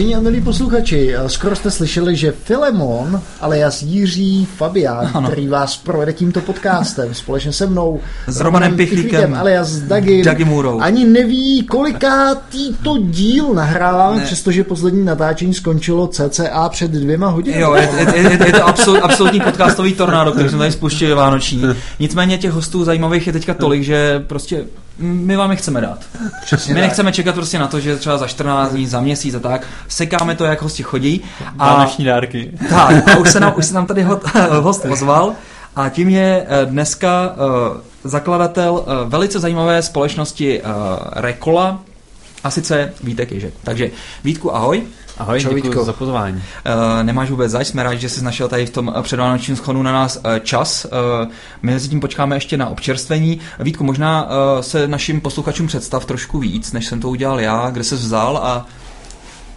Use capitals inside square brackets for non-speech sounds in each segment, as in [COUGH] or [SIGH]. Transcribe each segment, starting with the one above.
Vážení a milí posluchači, skoro jste slyšeli, že Filemon, alias Jiří Fabián, ano. který vás provede tímto podcastem společně se mnou, s Romanem Pichlíkem, alias Dagim, ani neví, kolikátý to díl nahráváme, přestože poslední natáčení skončilo cca před dvěma hodinami. Jo, je, je, je, je to absolut, absolutní podcastový tornádo, který jsme tady spustili vánoční. Nicméně těch hostů zajímavých je teďka tolik, že prostě my vám je chceme dát. Přesně my tak. nechceme čekat prostě na to, že třeba za 14 dní, za měsíc a tak, sekáme to, jak hosti chodí. A Vánoční dárky. Tak, a už se nám, [LAUGHS] už se nám tady [LAUGHS] host ozval. A tím je eh, dneska uh, zakladatel uh, velice zajímavé společnosti Rekola, a sice Vítek Ježek. Takže Vítku, ahoj. Ahoj, Čau, děkuji za pozvání. Uh, nemáš vůbec zač, jsme rádi, že jsi našel tady v tom předvánočním schonu na nás uh, čas. Uh, my mezi tím počkáme ještě na občerstvení. Vítku, možná uh, se našim posluchačům představ trošku víc, než jsem to udělal já, kde se vzal a...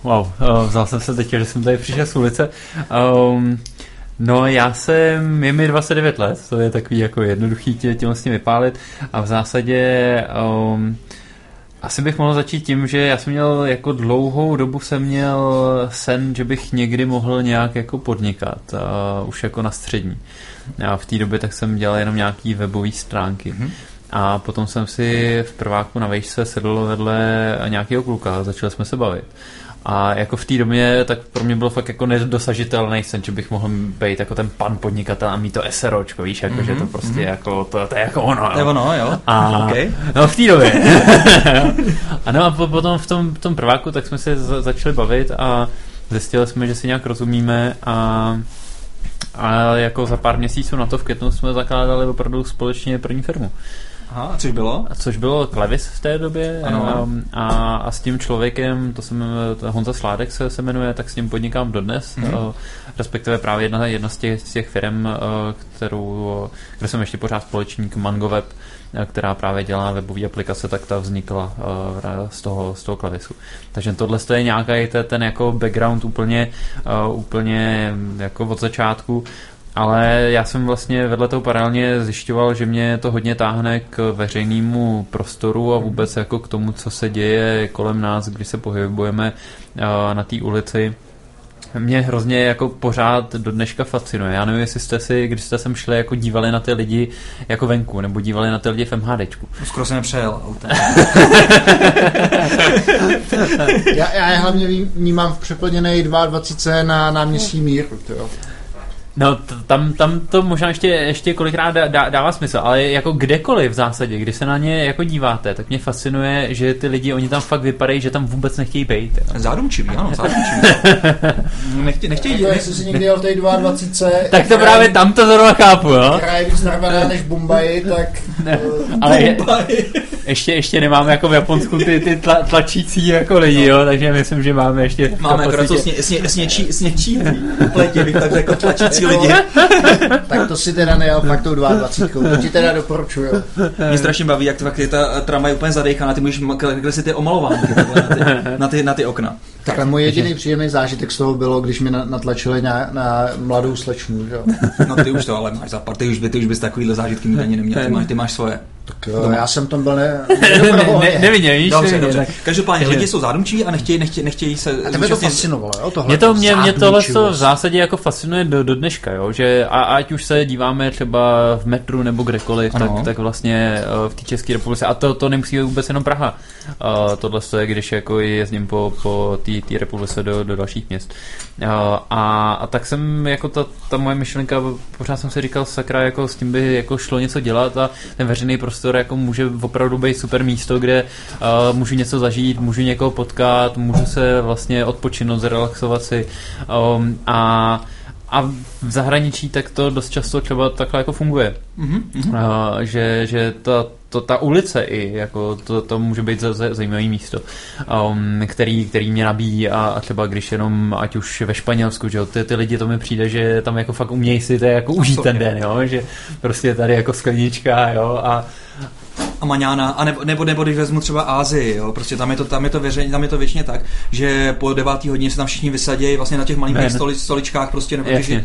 Wow, uh, vzal jsem se teď, že jsem tady přišel z ulice. Um, No já jsem, je mi 29 let, to je takový jako jednoduchý tě, tím vlastně vypálit a v zásadě um, asi bych mohl začít tím, že já jsem měl jako dlouhou dobu jsem měl sen, že bych někdy mohl nějak jako podnikat, uh, už jako na střední. A v té době tak jsem dělal jenom nějaký webové stránky. Mm-hmm. A potom jsem si v prváku na vejšce sedl vedle nějakého kluka a začali jsme se bavit. A jako v té době, tak pro mě bylo fakt jako nedosažitelný sen, že bych mohl být jako ten pan podnikatel a mít to SROčko, víš, jako, mm-hmm. že to mhm, prostě mm-hmm. jako, to, to je jako ono. To je ono, jo. A, okay. No v té době. [LAUGHS] a no a potom v tom, v tom prváku, tak jsme se za, začali bavit a zjistili jsme, že si nějak rozumíme a a jako za pár měsíců na to v květnu jsme zakládali opravdu společně první firmu. Aha, což bylo? Což bylo Klevis v té době ano. A, a s tím člověkem, to jsem Honza Sládek se, se jmenuje, tak s ním podnikám dodnes, mm-hmm. respektive právě jedna, jedna z těch, z těch firm, kterou, kde jsem ještě pořád společník MangoWeb, eh, která právě dělá webové aplikace, tak ta vznikla z toho, z toho Klevisu. Takže tohle je nějaký ten, ten jako background úplně, úplně jako od začátku ale já jsem vlastně vedle toho paralelně zjišťoval, že mě to hodně táhne k veřejnému prostoru a vůbec jako k tomu, co se děje kolem nás, když se pohybujeme eh, na té ulici mě hrozně jako pořád do dneška fascinuje. Já nevím, jestli jste si, když jste sem šli, jako dívali na ty lidi jako venku, nebo dívali na ty lidi v MHDčku. Skoro jsem nepřejel autem. [LAUGHS] já, já hlavně vnímám v přeplněné 22 na náměstí Míru. Tyjo. No, t- tam, tam to možná ještě, ještě kolikrát dá, dává smysl, ale jako kdekoliv v zásadě, když se na ně jako díváte, tak mě fascinuje, že ty lidi, oni tam fakt vypadají, že tam vůbec nechtějí být. Zádumčivý, ano, [LAUGHS] zádumčivý. Nechtě, nechtějí. Jako, jestli jsi někdy jel v té 22. tak to právě tam to zrovna chápu, jo? Která je víc narvaná než Bombay, tak... Ne, ale je, ještě, ještě nemáme jako v Japonsku ty, ty tla, tlačící jako lidi, jo, takže myslím, že máme ještě... Máme akorát co sně, sně, sněčí, sněčí pletě, bych tak řekl, tlačící lidi. [LAUGHS] tak to si teda nejel fakt tou 22. To ti teda doporučuju. Mě strašně baví, jak fakt je ta tramvaj úplně zadejchaná, ty můžeš si ty omalovánky na ty, na ty, na ty okna. Tak můj jediný příjemný zážitek z toho bylo, když mi natlačili na, na mladou slečnu. Že? [LAUGHS] No ty už to ale máš zapad, ty už, by, ty už bys takovýhle zážitky mít ani neměl, ty máš, ty máš svoje. Tak jo, já jsem tam byl ne... [LAUGHS] ne nevině, víš? Dobře, dobře. Každopádně lidi jsou zádumčí a nechtějí, nechtějí, nechtějí se... A tebe to fascinovalo, jo? Tohle mě to, mě, mě tohle to v zásadě jako fascinuje do, do dneška, jo? Že a, ať už se díváme třeba v metru nebo kdekoliv, tak, tak vlastně eh, v té České republice, a to, to nemusí být vůbec jenom Praha. Uh, tohle je, když jako jezdím po, po té republice do, do dalších měst. A, a tak jsem jako ta, ta moje myšlenka, pořád jsem si říkal, sakra, jako s tím by jako šlo něco dělat a ten veřejný prostor jako může opravdu být super místo, kde uh, můžu něco zažít, můžu někoho potkat, můžu se vlastně odpočinout, zrelaxovat si um, a a v zahraničí tak to dost často třeba takhle jako funguje. Mm-hmm. Uh, že, že ta, to, ta ulice i, jako to, to může být zajímavé místo, um, který, který mě nabíjí a, a třeba když jenom, ať už ve Španělsku, že jo, ty, ty lidi to mi přijde, že tam jako fakt umějí si to jako užít ten den, jo, že prostě tady jako sklenička, jo, a a maňána, a nebo, nebo, nebo když vezmu třeba Ázii, jo, prostě tam je to, tam je to, věřeň, tam je to většině tak, že po devátý hodině se tam všichni vysadí vlastně na těch malých stoli, stoličkách prostě, nebo těch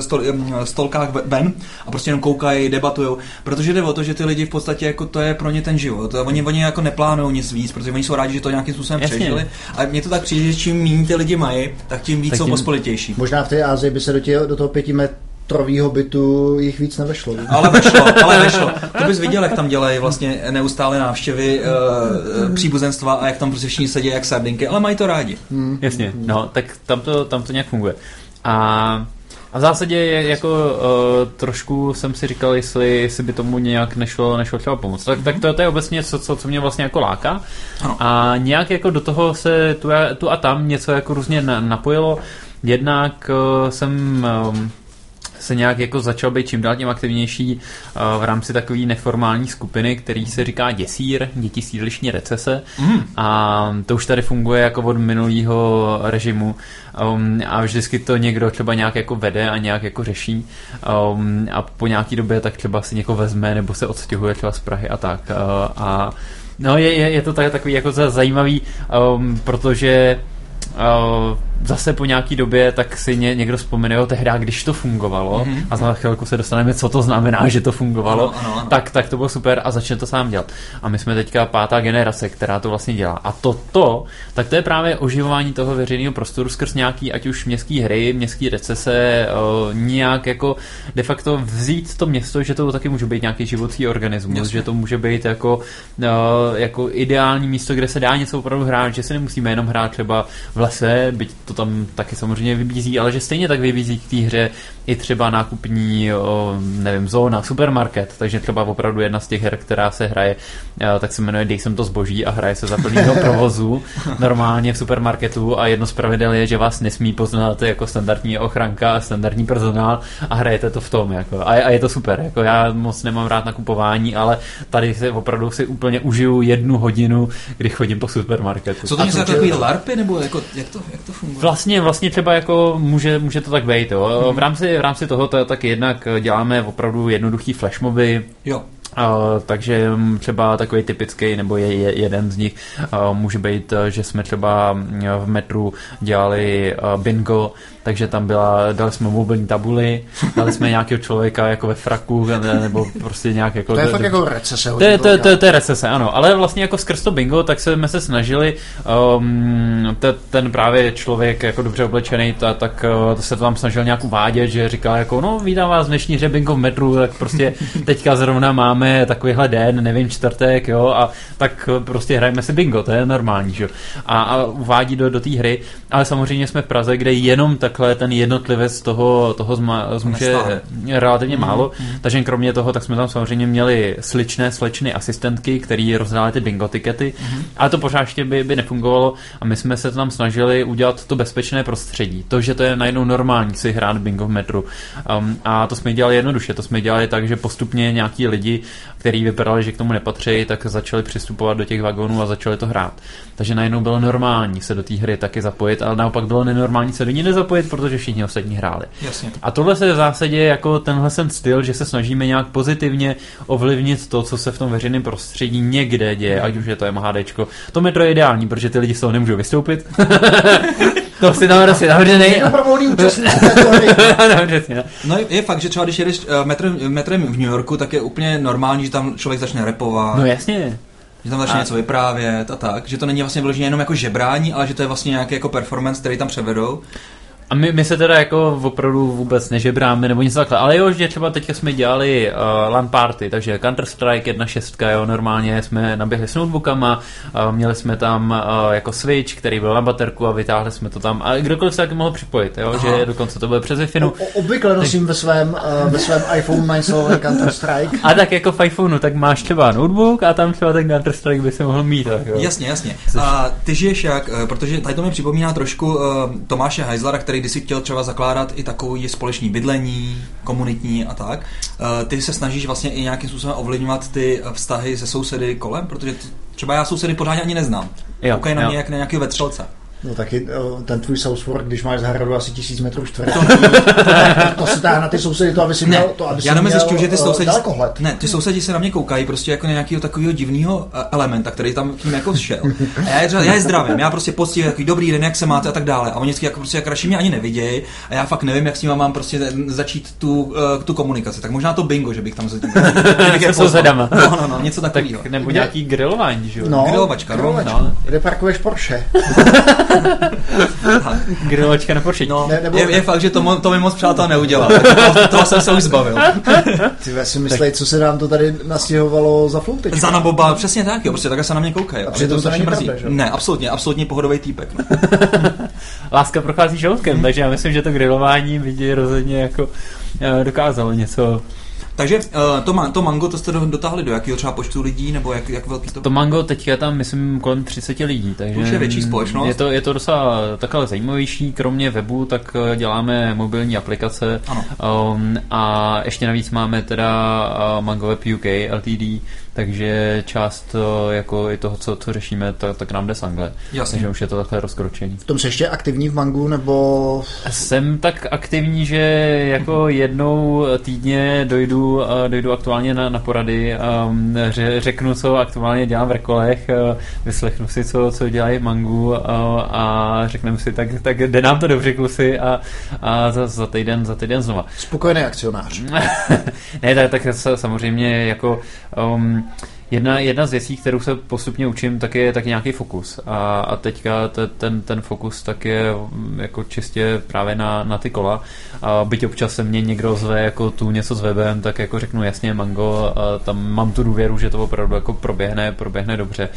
stol, stolkách ven a prostě jenom koukají, debatují, protože jde o to, že ty lidi v podstatě jako to je pro ně ten život. Oni, oni jako neplánují nic víc, protože oni jsou rádi, že to nějakým způsobem Jasně. přežili. A mně to tak přijde, že čím méně ty lidi mají, tak tím víc tak jsou tím... pospolitější. Možná v té Ázii by se do, tě, do toho pěti met trovýho bytu jich víc nevešlo. Ale [LAUGHS] vešlo, ale vešlo. To bys viděl, jak tam dělají vlastně neustále návštěvy uh, příbuzenstva a jak tam prostě všichni sedí jak sardinky, ale mají to rádi. Hmm. Jasně, no, tak tam to, tam to nějak funguje. A a v zásadě je, jako uh, trošku jsem si říkal, jestli, jestli by tomu nějak nešlo, nešlo třeba pomoct. Tak, tak to, to je obecně něco, co, co mě vlastně jako láká. Ano. A nějak jako do toho se tu a, tu a tam něco jako různě napojilo. Jednak uh, jsem um, se nějak jako začal být čím dál tím aktivnější uh, v rámci takové neformální skupiny, který se říká Děsír, děti sídlišní recese. Mm. A to už tady funguje jako od minulého režimu. Um, a vždycky to někdo třeba nějak jako vede a nějak jako řeší. Um, a po nějaký době tak třeba si někoho vezme nebo se odstěhuje třeba z Prahy a tak. Uh, a No je, je, je to tak, takový jako zajímavý, um, protože uh, zase po nějaký době tak si ně, někdo vzpomene o tehdy, když to fungovalo mm-hmm. a za chvilku se dostaneme, co to znamená, že to fungovalo, ano, ano, ano. Tak, tak to bylo super a začne to sám dělat. A my jsme teďka pátá generace, která to vlastně dělá. A to, to tak to je právě oživování toho veřejného prostoru skrz nějaký, ať už městské hry, městské recese, o, nějak jako de facto vzít to město, že to taky může být nějaký životní organismus, Jasně. že to může být jako, o, jako ideální místo, kde se dá něco opravdu hrát, že se nemusíme jenom hrát třeba v lese, byť to tam taky samozřejmě vybízí, ale že stejně tak vybízí k té hře i třeba nákupní, nevím, zóna, supermarket, takže třeba opravdu jedna z těch her, která se hraje, tak se jmenuje Dej jsem to zboží a hraje se za plného [LAUGHS] provozu normálně v supermarketu a jedno z pravidel je, že vás nesmí poznat jako standardní ochranka a standardní personál a hrajete to v tom. Jako. A, a je to super. Jako já moc nemám rád nakupování, ale tady se opravdu si úplně užiju jednu hodinu, kdy chodím po supermarketu. Co to něco takový LARPy, nebo jako, jak, to, jak to funguje? Vlastně, vlastně třeba jako může, může to tak být. Jo. Hmm. V, rámci, v rámci toho to, tak jednak děláme opravdu jednoduchý flashmoby. Jo. Uh, takže třeba takový typický, nebo je, je jeden z nich, uh, může být, že jsme třeba v metru dělali uh, bingo, takže tam byla, dali jsme mobilní tabuly, dali jsme nějakého člověka jako ve fraku, nebo prostě nějak jako... To je fakt jako recese. To je, to, to, to je recese, ano, ale vlastně jako skrz to bingo, tak jsme se snažili, um, te, ten právě člověk jako dobře oblečený, ta, tak uh, se to tam snažil nějak uvádět, že říkal jako, no vítám vás v dnešní hře bingo v metru, tak prostě teďka zrovna máme takovýhle den, nevím, čtvrtek, jo, a tak prostě hrajeme si bingo, to je normální, že a, a uvádí do, do té hry, ale samozřejmě jsme v Praze, kde jenom tak takhle ten jednotlivec toho, toho zma, zmuže relativně mm, málo, mm. takže kromě toho, tak jsme tam samozřejmě měli sličné slečny asistentky, které rozdály ty bingo tikety, mm. ale to pořád ještě by, by nefungovalo a my jsme se tam snažili udělat to bezpečné prostředí. To, že to je najednou normální si hrát bingo v metru. Um, a to jsme dělali jednoduše, to jsme dělali tak, že postupně nějaký lidi, kteří vypadali, že k tomu nepatří, tak začali přistupovat do těch vagonů a začali to hrát. Takže najednou bylo normální se do té hry taky zapojit, ale naopak bylo nenormální se do ní nezapojit, protože všichni ostatní hráli. Jasně. A tohle se v zásadě jako tenhle ten styl, že se snažíme nějak pozitivně ovlivnit to, co se v tom veřejném prostředí někde děje, ať už je to MHDčko. To metro je ideální, protože ty lidi z toho nemůžou vystoupit. [LAUGHS] to si tam prostě zavřený. [LAUGHS] No je, je fakt, že třeba když jedeš uh, metrem, metrem v New Yorku, tak je úplně normální, že tam člověk začne repovat. No jasně že tam začne a... něco vyprávět a tak, že to není vlastně vyloženě jenom jako žebrání, ale že to je vlastně nějaký jako performance, který tam převedou. A my, my se teda jako opravdu vůbec nežebráme nebo něco takhle, ale jo, že třeba teďka jsme dělali uh, LAN party, takže Counter-Strike 1.6, jo, normálně jsme naběhli s notebookama, uh, měli jsme tam uh, jako switch, který byl na baterku a vytáhli jsme to tam a kdokoliv se taky mohl připojit, jo, Aha. že dokonce to bylo přes wi no. Obvykle nosím ve svém, uh, ve svém iPhone najstalovaný Counter-Strike. A tak jako v iPhoneu, tak máš třeba notebook a tam třeba ten Counter-Strike by se mohl mít. Tak, jo. Jasně, jasně. A ty žiješ jak, protože tady to mi připomíná trošku uh, Tomáše Heizlera, který když si chtěl třeba zakládat i takový společný bydlení, komunitní a tak. Eh, ty se snažíš vlastně i nějakým způsobem ovlivňovat ty vztahy se sousedy kolem, protože třeba já sousedy pořádně ani neznám. Jo, Koukají na mě jak na nějakého vetřelce. No taky ten tvůj Southwork, když máš zahradu asi tisíc metrů čtverečních, [LAUGHS] to, to, se dá na ty sousedy, to aby si měl, to, aby já měl zjišťuju, že ty sousedi, ne, ty sousedi se na mě koukají prostě jako nějakého takového divného elementa, který tam tím jako šel. A já, je, já je zdravím, já prostě poctivě takový dobrý den, jak se máte a tak dále. A oni vždycky jako prostě jak radši mě ani nevidějí a já fakt nevím, jak s nimi mám prostě začít tu, tu komunikaci. Tak možná to bingo, že bych tam se sousedama. No, no, no, něco takového. Tak, nebo nějaký grilování, že jo? No, grilovačka, no. no. Kde parkuješ Porsche? [LAUGHS] Grilovačka na Porsche. No, ne, nebo... je, je, fakt, že to, to mi moc přátel neudělal. To, toho jsem se už zbavil. Ty si myslej, co se nám to tady nastěhovalo za floutečka. Za naboba, přesně tak, jo, prostě takhle se na mě koukají. A přitom to není pravda, že? Ne, absolutně, absolutně pohodový týpek. No. [LAUGHS] Láska prochází žaludkem, takže já myslím, že to grilování by rozhodně jako eh, dokázalo něco takže uh, to, to mango, to jste dotáhli do jakého třeba počtu lidí, nebo jak, jak velký to? To mango teďka je tam, myslím, kolem 30 lidí, takže... Už je větší společnost. Je to, je to docela takhle zajímavější, kromě webu, tak eh, děláme mobilní aplikace. Ano. Um, a ještě navíc máme teda uh, Mango Web UK LTD, takže část jako i toho, co, co řešíme, tak, tak nám jde z Angle. Jasně. Takže už je to takhle rozkročení. V tom jsi ještě aktivní v Mangu, nebo... Jsem tak aktivní, že jako jednou týdně dojdu, dojdu aktuálně na, na porady, um, ře, řeknu, co aktuálně dělám v rekolech, vyslechnu si, co, co dělají v Mangu a řekneme si, tak, tak jde nám to dobře, kluci, a, a za, za, týden, za týden znova. Spokojený akcionář. [LAUGHS] ne, tak, tak samozřejmě jako um, Jedna, jedna z věcí, kterou se postupně učím, tak je tak nějaký fokus. A, a teďka te, ten, ten fokus tak je mm, jako čistě právě na, na ty kola. A byť občas se mě někdo zve jako tu něco s webem, tak jako řeknu jasně Mango, a tam mám tu důvěru, že to opravdu jako proběhne, proběhne dobře.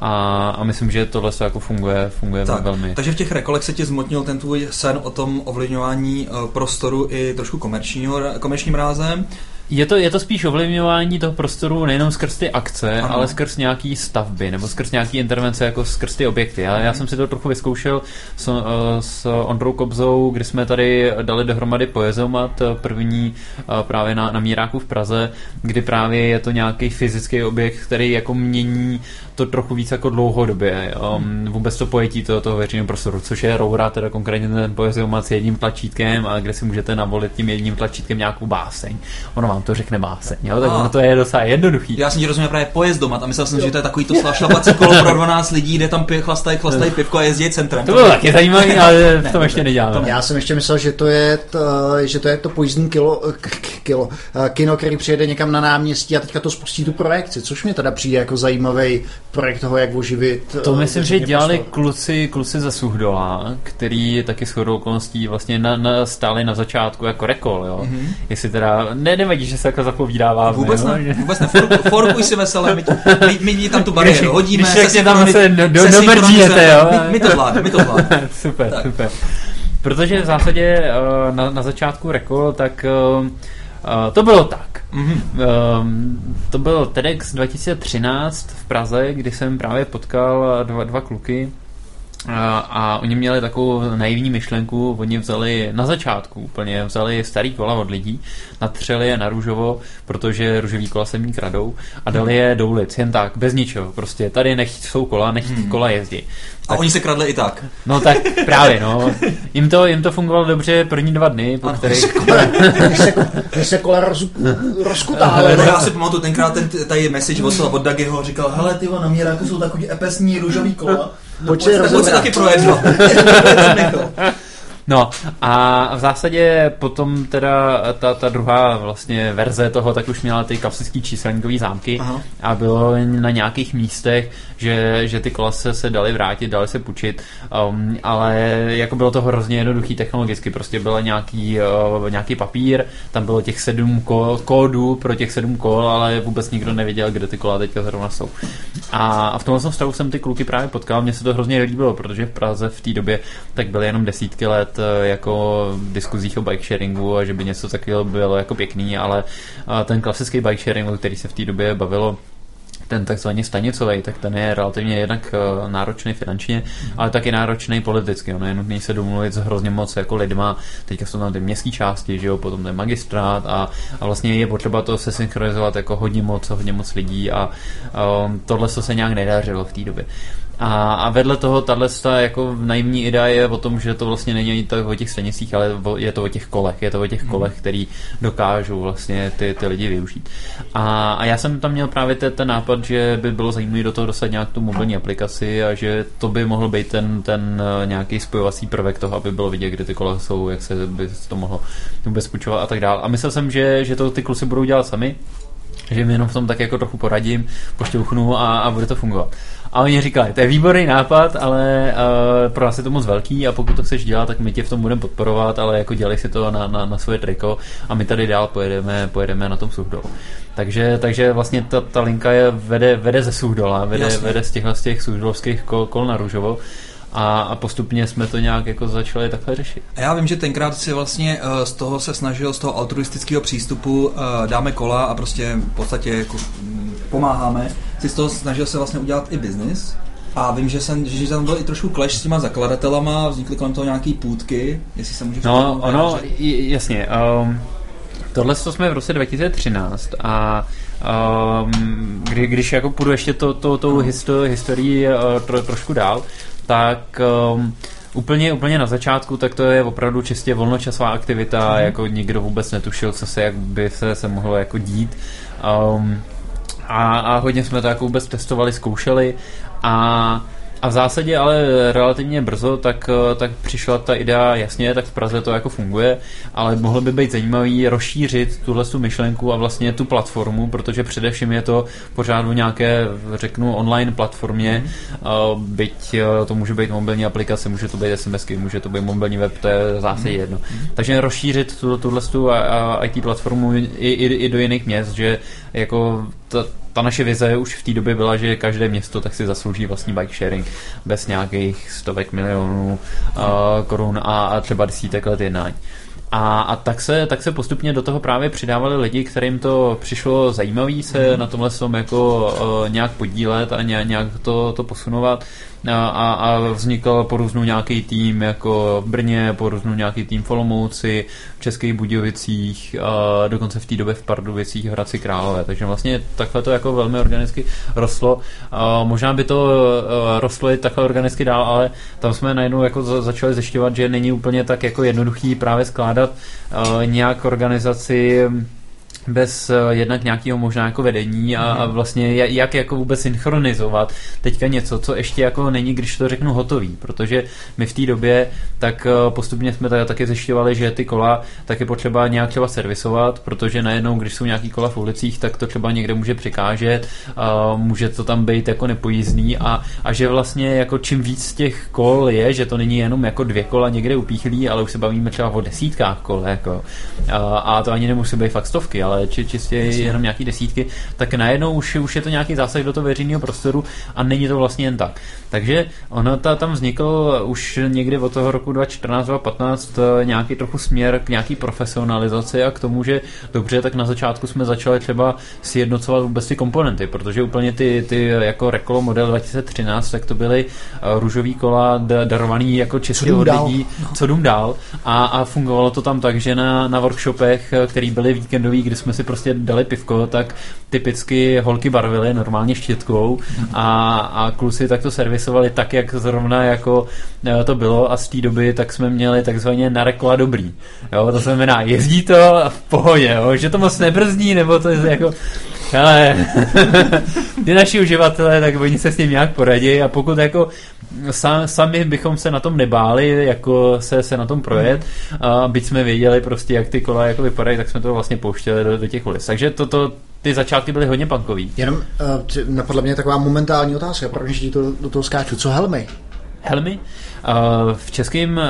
A, a myslím, že tohle se jako funguje, funguje tak, velmi. Takže v těch rekolech se ti zmotnil ten tvůj sen o tom ovlivňování e, prostoru i trošku komerčního, komerčním rázem. Je to, je to spíš ovlivňování toho prostoru nejenom skrz ty akce, ano. ale skrz nějaký stavby nebo skrz nějaký intervence jako skrz ty objekty. Já, já jsem si to trochu vyzkoušel s, uh, s Ondrou Kobzou, kdy jsme tady dali dohromady poezomat eh, první uh, právě na, na Míráku v Praze, kdy právě je to nějaký fyzický objekt, který jako mění to trochu víc jako dlouhodobě. Um, vůbec to pojetí toho, toho veřejného prostoru, což je Roura, teda konkrétně ten poeziomat s jedním tlačítkem a kde si můžete navolit tím jedním tlačítkem nějakou báseň. Ono vám to řekne báseň, jo? tak ono to je docela jednoduchý. Já jsem ti rozuměl právě pojezdomat a myslel jsem, že to je takový to šlapací kolo pro 12 lidí, kde tam pě, chlastají, chlastají pivko a jezdí centrem. To bylo taky zajímavé, ale v tom ještě neděláme. Já jsem ještě myslel, že to je to, že to, je to pojízdní kilo, kilo, kino, který přijede někam na náměstí a teďka to spustí tu projekci, což mě teda přijde jako zajímavý projekt toho, jak oživit. To myslím, že dělali kluci, kluci ze Suhdola, který taky s chodou okolností vlastně na, na, stáli na začátku jako rekol, jo. Mm-hmm. Jestli teda, ne, nevadí, že se jako zapovídává. Vůbec ne, ne, vůbec ne. forkuj si veselé, my, my, my, my tam tu bariéru hodíme. Když se tam se do, do, jo. My, my to zvládneme, my to zvládneme. [LAUGHS] super, tak. super. Protože v zásadě eh, na, na začátku rekol, tak uh, to bylo tak. Mm-hmm. Um, to byl TEDx 2013 v Praze, kdy jsem právě potkal dva, dva kluky, a, a oni měli takovou naivní myšlenku, oni vzali na začátku úplně, vzali starý kola od lidí, natřeli je na růžovo, protože růžový kola se mít kradou a dali je do ulic, jen tak, bez ničeho, prostě tady nech jsou kola, nech hmm. kola jezdí. A oni se kradli i tak. No tak právě, no. [LAUGHS] Jim to, jim to fungovalo dobře první dva dny, po kterých... Když se, když se kola roz, rozkutávaly. No, já si pamatuju tenkrát ten tady message od, od Dagiho, říkal, hele ty na Míráku jsou takový epesní růžový kola. Não, Pode ser. Não, No a v zásadě potom teda ta, ta druhá vlastně verze toho tak už měla ty klasické číselníkové zámky Aha. a bylo na nějakých místech, že, že ty kolase se daly vrátit, daly se půjčit, um, ale jako bylo to hrozně jednoduchý technologicky, prostě byl nějaký, uh, nějaký papír, tam bylo těch sedm ko- kódů pro těch sedm kol, ale vůbec nikdo nevěděl, kde ty kola teďka zrovna jsou. A, a v tomhle stavu jsem ty kluky právě potkal, mně se to hrozně líbilo, protože v Praze v té době tak byly jenom desítky let uh, jako diskuzích o bike sharingu a že by něco takového bylo jako pěkný, ale uh, ten klasický bike sharing, o který se v té době bavilo, ten takzvaný stanicový, tak ten je relativně jednak uh, náročný finančně, ale taky náročný politicky. Ono je nutné se domluvit s hrozně moc jako lidma. Teďka jsou tam ty městské části, že jo, potom ten magistrát a, a vlastně je potřeba to se synchronizovat jako hodně moc, hodně moc lidí a um, tohle se nějak nedařilo v té době. A, a vedle toho, tahle jako naivní idea je o tom, že to vlastně není to o těch stanicích, ale je to o těch kolech. Je to o těch mhm. kolech, který dokážou vlastně ty, ty lidi využít. A, a já jsem tam měl právě ten, ten nápad, že by bylo zajímavé do toho dostat nějak tu mobilní aplikaci a že to by mohl být ten, ten eh, nějaký spojovací prvek toho, aby bylo vidět, kde ty kola jsou, jak se by to mohlo ubezpečovat a tak dále. A myslel jsem, že, že to ty kluci budou dělat sami, že mi jenom v tom tak jako trochu poradím, pošťouchnu a, a bude to fungovat. A oni říkali, to je výborný nápad, ale uh, pro nás je to moc velký a pokud to chceš dělat, tak my tě v tom budeme podporovat, ale jako dělej si to na, na, na svoje triko a my tady dál pojedeme, pojedeme na tom suchdol. Takže, takže vlastně ta, ta linka je vede, vede ze suchdola, vede, vede z těchhle z těch suchdolovských kol, kol na růžovo a, a postupně jsme to nějak jako začali takhle řešit. A já vím, že tenkrát si vlastně uh, z toho se snažil, z toho altruistického přístupu uh, dáme kola a prostě v podstatě jako mm, pomáháme. Si z toho snažil se vlastně udělat i biznis. A vím, že, jsem, že tam byl i trošku clash s těma zakladatelama, vznikly kolem toho nějaký půdky, jestli se můžeš... No, ono, jasně. Um, tohle jsme v roce 2013 a um, kdy, když jako půjdu ještě to, to, tou no. historii uh, tro, trošku dál, tak um, úplně, úplně na začátku, tak to je opravdu čistě volnočasová aktivita, mm. jako nikdo vůbec netušil, co se, jak by se, se mohlo jako dít. Um, a, a hodně jsme to jako vůbec testovali, zkoušeli a a v zásadě ale relativně brzo tak, eh, tak přišla ta idea, jasně, tak v Praze to jako funguje, ale mohlo by být zajímavý rozšířit tuhle tu myšlenku a vlastně tu platformu, protože především je to pořád v nějaké, řeknu, online platformě, mm. byť eh, to může být mobilní aplikace, může to být SMSky, může to být mobilní web, to je v zásadě mm. jedno. Mm. Takže rozšířit tuhle tu IT platformu i, i, i do jiných měst, že jako ta, ta naše vize už v té době byla, že každé město tak si zaslouží vlastní bike sharing bez nějakých stovek milionů uh, korun a, a třeba desítek let jednání. A, a tak, se, tak se postupně do toho právě přidávali lidi, kterým to přišlo zajímavé se mm. na tomhle tom jako uh, nějak podílet a nějak to, to posunovat a, a vznikl po různu nějaký tým jako v Brně, po různu nějaký tým v Olomouci, v Českých Budějovicích, a dokonce v té době v Pardubicích, Hradci Králové. Takže vlastně takhle to jako velmi organicky rostlo. A možná by to e, rostlo i takhle organicky dál, ale tam jsme najednou jako začali zjišťovat, že není úplně tak jako jednoduchý právě skládat e, nějak organizaci bez uh, jednak nějakého možná jako vedení a, a mhm. vlastně jak, jak jako vůbec synchronizovat teďka něco, co ještě jako není, když to řeknu hotový, protože my v té době tak uh, postupně jsme tady taky zjišťovali, že ty kola tak je potřeba nějak třeba servisovat, protože najednou, když jsou nějaký kola v ulicích, tak to třeba někde může překážet, uh, může to tam být jako nepojízdný a, a že vlastně jako čím víc těch kol je, že to není jenom jako dvě kola někde upíchlí, ale už se bavíme třeba o desítkách kol, jako, a, a to ani nemusí být fakt stovky, ale či, čistě Jasně. jenom nějaký desítky, tak najednou už, už je to nějaký zásah do toho veřejného prostoru a není to vlastně jen tak. Takže ono ta, tam vznikl už někdy od toho roku 2014-2015 eh, nějaký trochu směr k nějaký profesionalizaci a k tomu, že dobře, tak na začátku jsme začali třeba sjednocovat vůbec ty komponenty, protože úplně ty, ty jako Recolo model 2013, tak to byly eh, růžový kola darovaný jako čistě od lidí, no. co dům dál. A, a fungovalo to tam tak, že na, na workshopech, eh, který byly víkendový, kdy jsme si prostě dali pivko, tak typicky holky barvily normálně štětkou a, a kluci tak to servisovali tak, jak zrovna jako eh, to bylo a z té doby tak jsme měli takzvaně narekla dobrý. Jo, to znamená, jezdí to v pohodě, jo, že to moc nebrzdí, nebo to je jako ale [LAUGHS] ty naši uživatelé, tak oni se s tím nějak poradí a pokud jako sam, sami bychom se na tom nebáli, jako se, se na tom projet, a byť jsme věděli prostě, jak ty kola jako vypadají, tak jsme to vlastně pouštěli do, do těch ulic. Takže toto, ty začátky byly hodně punkový. Jenom uh, napadla mě taková momentální otázka, proč to do toho skáču. Co helmy? Helmy? V českém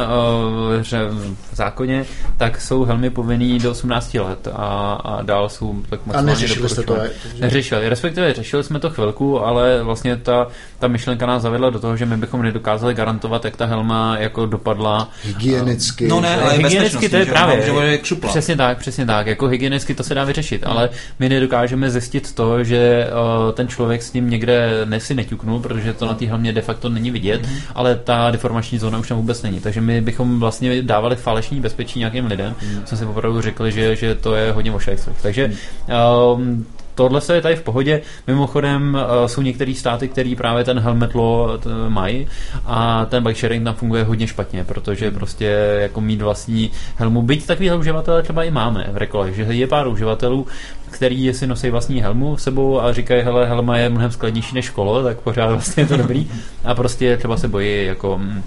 zákoně tak jsou helmy povinný do 18 let a, a dál jsou tak maximálně A neřešili jste to? Neřešili, respektive řešili jsme to chvilku, ale vlastně ta, ta myšlenka nás zavedla do toho, že my bychom nedokázali garantovat, jak ta helma jako dopadla. Hygienicky. No ne, ale hygienicky to je že právě. Že přesně tak, přesně tak. Jako hygienicky to se dá vyřešit, hmm. ale my nedokážeme zjistit to, že uh, ten člověk s ním někde nesi neťuknul, protože to na té helmě de facto není vidět, hmm. Ale ta deformační zóna už tam vůbec není. Takže my bychom vlastně dávali falešní bezpečí nějakým lidem. Hmm. Jsme si opravdu řekli, že, že to je hodně ošajství. Takže um, tohle se je tady v pohodě. Mimochodem uh, jsou některé státy, které právě ten helmet law mají a ten bike sharing tam funguje hodně špatně, protože hmm. prostě jako mít vlastní helmu, byť takovýhle uživatele třeba i máme v rekole, že je pár uživatelů, který si nosí vlastní helmu sebou a říkají, hele, helma je mnohem skladnější než kolo, tak pořád vlastně je to dobrý. A prostě třeba se bojí jako mm,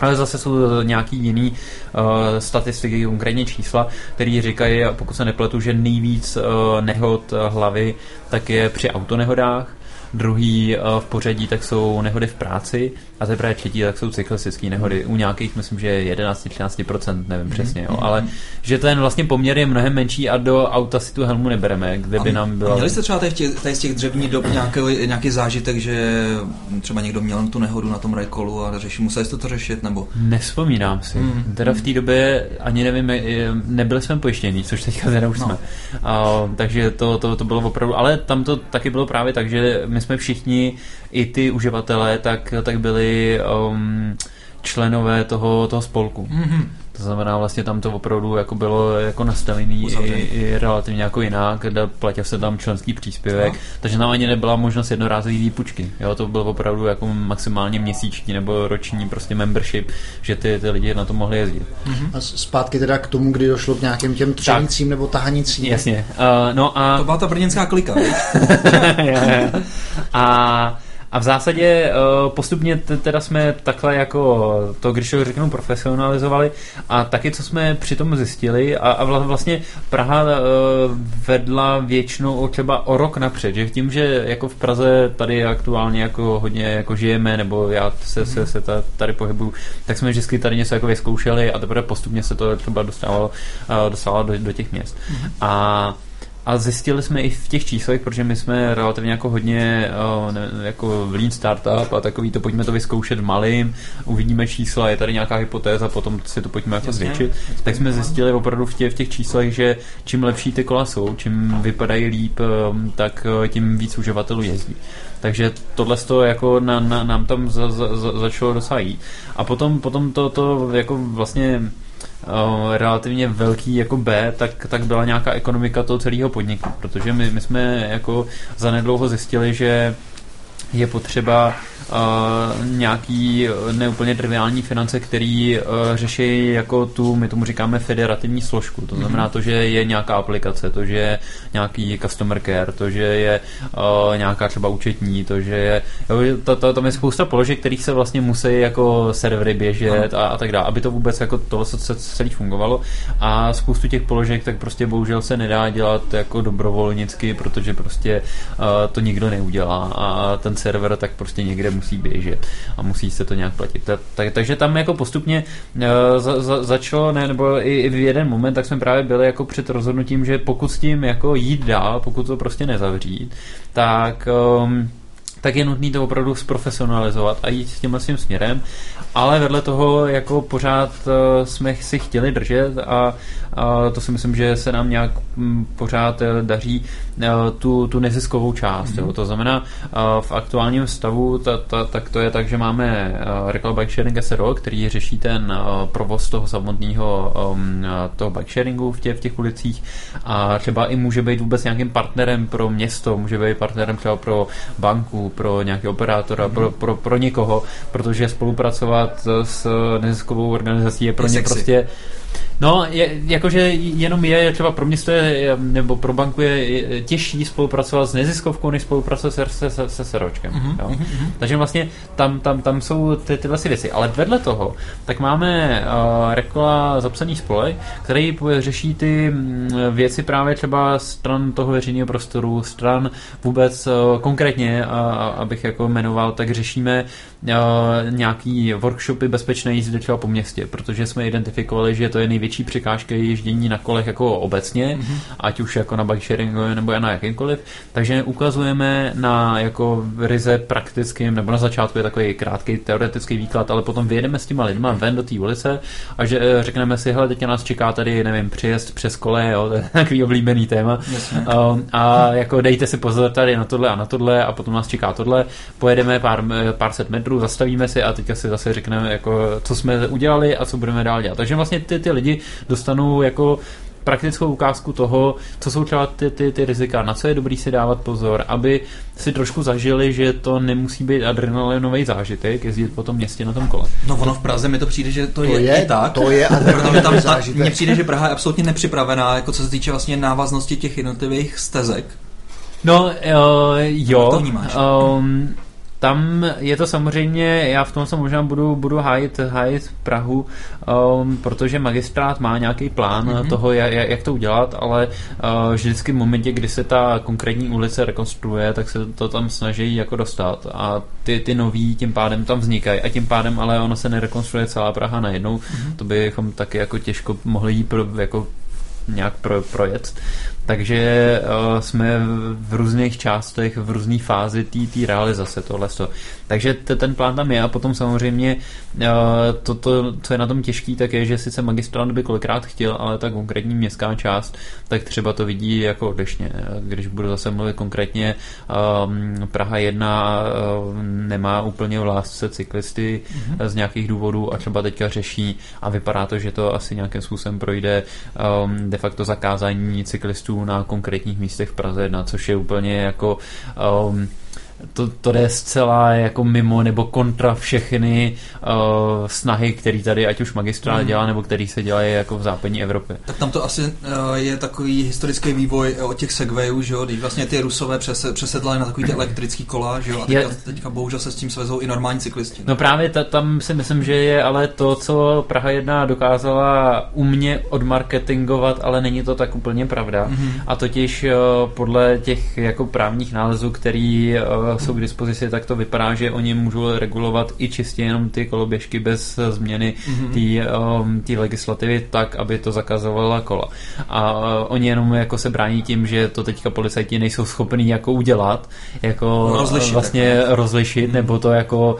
ale zase jsou nějaký jiný uh, statistiky, konkrétně čísla, které říkají, pokud se nepletu, že nejvíc uh, nehod hlavy tak je při autonehodách, druhý uh, v pořadí tak jsou nehody v práci a teprve třetí tak jsou cyklistické nehody. U nějakých myslím, že 11-13%, nevím mm-hmm. přesně, jo, ale že ten vlastně poměr je mnohem menší a do auta si tu helmu nebereme, kde by nám bylo. Měli jste třeba tady, těch, tady z těch dřevních dob nějaký, nějaký zážitek, že třeba někdo měl tu nehodu na tom rekolu a řeší, museli jste to řešit, nebo? Nespomínám si. Mm. Teda v té době ani nevím, nebyli jsme pojištění, což teďka teda už no. jsme. A, takže to, to, to bylo opravdu, ale tam to taky bylo právě tak, že my jsme všichni, i ty uživatelé, tak, tak byli um, členové toho, toho spolku. Mm-hmm. To znamená, vlastně tam to opravdu jako bylo jako nastavený i, i, relativně jako jinak, kde platil se tam členský příspěvek, no. takže tam ani nebyla možnost jednorázové výpučky. Jo, to bylo opravdu jako maximálně měsíční nebo roční prostě membership, že ty, ty lidi na to mohli jezdit. Mm-hmm. A zpátky teda k tomu, kdy došlo k nějakým těm třenicím nebo tahanicím. Jasně. Uh, no a... To byla ta brněnská klika, [LAUGHS] [LAUGHS] A a v zásadě uh, postupně teda jsme takhle jako to, když to řeknu, profesionalizovali a taky, co jsme přitom zjistili a, a vlastně Praha uh, vedla většinou třeba o rok napřed, že tím, že jako v Praze tady aktuálně jako hodně jako žijeme, nebo já se, se, se tady pohybuju, tak jsme vždycky tady něco jako vyzkoušeli a teprve postupně se to třeba dostávalo, uh, dostávalo do, do těch měst. Mm-hmm. A a zjistili jsme i v těch číslech, protože my jsme relativně jako hodně ne, jako lean startup a takový to pojďme to vyzkoušet malým, uvidíme čísla, je tady nějaká hypotéza, potom si to pojďme jako zvětšit. Tak jsme zjistili opravdu v těch, v těch číslech, že čím lepší ty kola jsou, čím vypadají líp, tak tím víc uživatelů jezdí. Takže tohle to jako na, na, nám tam za, za, za, začalo dosáhnout. A potom, potom to, to jako vlastně relativně velký jako B, tak, tak byla nějaká ekonomika toho celého podniku, protože my, my jsme jako zanedlouho zjistili, že je potřeba uh, nějaký neúplně triviální finance, který uh, řeší jako tu, my tomu říkáme federativní složku. To znamená to, že je nějaká aplikace, to, že je nějaký customer care, to, že je uh, nějaká třeba účetní, to, že je, jo, to, to, tam je spousta položek, kterých se vlastně musí jako servery běžet a, a tak dále, aby to vůbec jako tohle se celý fungovalo. A spoustu těch položek tak prostě bohužel se nedá dělat jako dobrovolnicky, protože prostě uh, to nikdo neudělá a ten server tak prostě někde musí běžet a musí se to nějak platit. Tak, takže tam jako postupně uh, za, za, začalo, ne, nebo i, i v jeden moment, tak jsme právě byli jako před rozhodnutím, že pokud s tím jako jít dál, pokud to prostě nezavřít, tak um, tak je nutné to opravdu zprofesionalizovat a jít s tímhle svým směrem, ale vedle toho jako pořád uh, jsme si chtěli držet a to si myslím, že se nám nějak um, pořád uh, daří uh, tu, tu neziskovou část. Mm-hmm. Jo. To znamená, uh, v aktuálním stavu ta, ta, tak to je tak, že máme Recall Bike Sharing SRO, který řeší ten provoz toho samotného um, toho bike sharingu v těch, v těch ulicích a třeba i může být vůbec nějakým partnerem pro město, může být partnerem třeba pro banku, pro nějaký operátora, mm-hmm. pro, pro, pro někoho, protože spolupracovat s neziskovou organizací je pro je ně sexy. prostě No, je, jakože jenom je, třeba pro město je, nebo pro banku je těžší spolupracovat s neziskovkou, než spolupracovat se, se, se, se seročkem. Mm-hmm, jo. Mm-hmm. Takže vlastně tam, tam, tam jsou ty, tyhle si věci. Ale vedle toho, tak máme uh, Rekola zapsaný spolek, který řeší ty mm, věci právě třeba stran toho veřejného prostoru, stran vůbec uh, konkrétně, uh, abych jako jmenoval, tak řešíme uh, nějaký workshopy bezpečné jízdy třeba po městě, protože jsme identifikovali, že to je největší překážka ježdění na kolech jako obecně, mm-hmm. ať už jako na bike sharingu nebo na jakýmkoliv. Takže ukazujeme na jako ryze praktickým, nebo na začátku je takový krátký teoretický výklad, ale potom vyjedeme s těma lidma ven do té ulice a že eh, řekneme si, hele, teď nás čeká tady, nevím, přejezd přes kole, jo, to je [LAUGHS] takový oblíbený téma. Um, a jako dejte si pozor tady na tohle a na tohle a potom nás čeká tohle. Pojedeme pár, eh, pár set metrů, zastavíme si a teďka si zase řekneme, jako, co jsme udělali a co budeme dál dělat. Takže vlastně ty, ty lidi dostanou jako praktickou ukázku toho, co jsou třeba ty, ty, ty rizika, na co je dobrý si dávat pozor, aby si trošku zažili, že to nemusí být adrenalinový zážitek, jezdit po tom městě na tom kole. No ono v Praze mi to přijde, že to, to je, je i tak. To je protože tam ta, mně přijde, že Praha je absolutně nepřipravená, jako co se týče vlastně návaznosti těch jednotlivých stezek. No, uh, jo. Jak to vnímáš? Um, tam je to samozřejmě, já v tom se možná budu, budu hájit, hájit Prahu, um, protože magistrát má nějaký plán mm-hmm. toho, jak, jak to udělat, ale uh, vždycky v momentě, kdy se ta konkrétní ulice rekonstruuje, tak se to tam snaží jako dostat a ty, ty nový tím pádem tam vznikají a tím pádem ale ono se nerekonstruuje celá Praha najednou, mm-hmm. to bychom taky jako těžko mohli jít pro, jako nějak pro, projet. Takže uh, jsme v různých částech, v různé fázi té realizace tohle. Takže t- ten plán tam je a potom samozřejmě uh, to, to, co je na tom těžký, tak je, že sice magistrát by kolikrát chtěl, ale ta konkrétní městská část, tak třeba to vidí jako odlišně. Když budu zase mluvit konkrétně, um, Praha 1 uh, nemá úplně v lásce cyklisty mm-hmm. z nějakých důvodů a třeba teďka řeší a vypadá to, že to asi nějakým způsobem projde um, de facto zakázání cyklistů na konkrétních místech v Praze 1, což je úplně jako um, to, to jde zcela jako mimo nebo kontra všechny uh, snahy, které tady ať už magistrát mm. dělá, nebo který se dělají jako v západní Evropě. Tak tam to asi uh, je takový historický vývoj od těch segwayů, že jo, když vlastně ty rusové přes, přesedlali na takový ty elektrický kola, že jo, a teďka, je... teďka bohužel se s tím svezou i normální cyklisti. No právě ta, tam si myslím, že je ale to, co Praha 1 dokázala umě odmarketingovat, ale není to tak úplně pravda. Mm-hmm. A totiž uh, podle těch jako právních nálezů, který uh, jsou k dispozici, tak to vypadá, že oni můžou regulovat i čistě jenom ty koloběžky bez změny té um, legislativy tak, aby to zakazovala kola. A uh, oni jenom jako se brání tím, že to teďka policajti nejsou schopní jako udělat, jako rozlišit, vlastně tak, rozlišit, mm. nebo to jako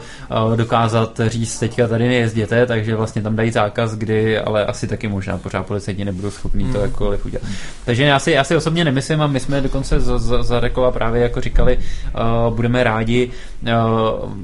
uh, dokázat říct, teďka tady nejezděte, takže vlastně tam dají zákaz, kdy, ale asi taky možná pořád policajti nebudou schopní mm. to mhm. jakkoliv udělat. Takže já si, já si osobně nemyslím a my jsme dokonce za, za, za Rekola právě jako říkali, uh, budeme rádi uh,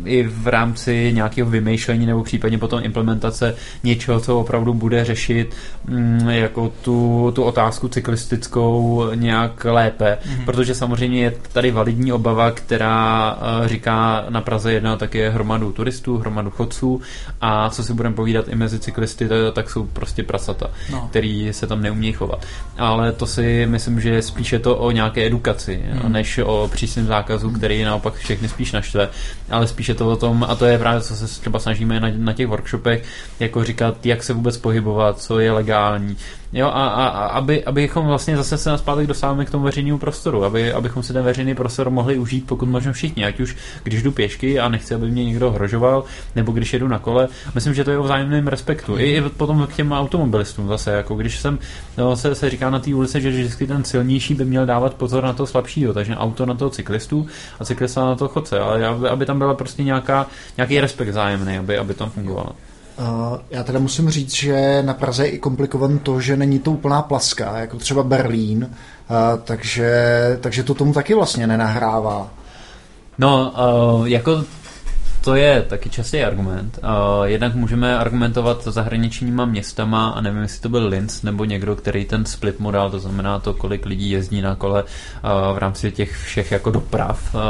i v rámci nějakého vymýšlení nebo případně potom implementace něčeho, co opravdu bude řešit um, jako tu, tu otázku cyklistickou nějak lépe, mm-hmm. protože samozřejmě je tady validní obava, která uh, říká na Praze jedna tak je hromadu turistů, hromadu chodců a co si budeme povídat i mezi cyklisty, tak jsou prostě prasata, no. který se tam neumějí chovat. Ale to si myslím, že je spíše to o nějaké edukaci, mm. než o přísném zákazu, který naopak pak všechny spíš naštve, ale spíše to o tom, a to je právě, co se třeba snažíme na, na těch workshopech, jako říkat, jak se vůbec pohybovat, co je legální, Jo, a, a, a aby, abychom vlastně zase se naspátek dostáváme k tomu veřejnému prostoru, aby, abychom si ten veřejný prostor mohli užít pokud možno všichni, ať už když jdu pěšky a nechci, aby mě někdo hrožoval, nebo když jedu na kole. Myslím, že to je o vzájemném respektu. I, I potom k těm automobilistům zase, jako když jsem, no, se, se říká na té ulici, že vždycky ten silnější by měl dávat pozor na to slabšího, takže auto na toho cyklistu a cyklista na toho chodce, ale aby, aby tam byla prostě nějaká, nějaký respekt vzájemný, aby, aby tam fungovalo. Uh, já teda musím říct, že na Praze je i komplikovan to, že není to úplná plaska, jako třeba Berlín, uh, takže, takže to tomu taky vlastně nenahrává. No, uh, jako to je taky častý argument. Uh, jednak můžeme argumentovat zahraničníma městama a nevím, jestli to byl Linz nebo někdo, který ten split model, to znamená to, kolik lidí jezdí na kole uh, v rámci těch všech jako doprav uh,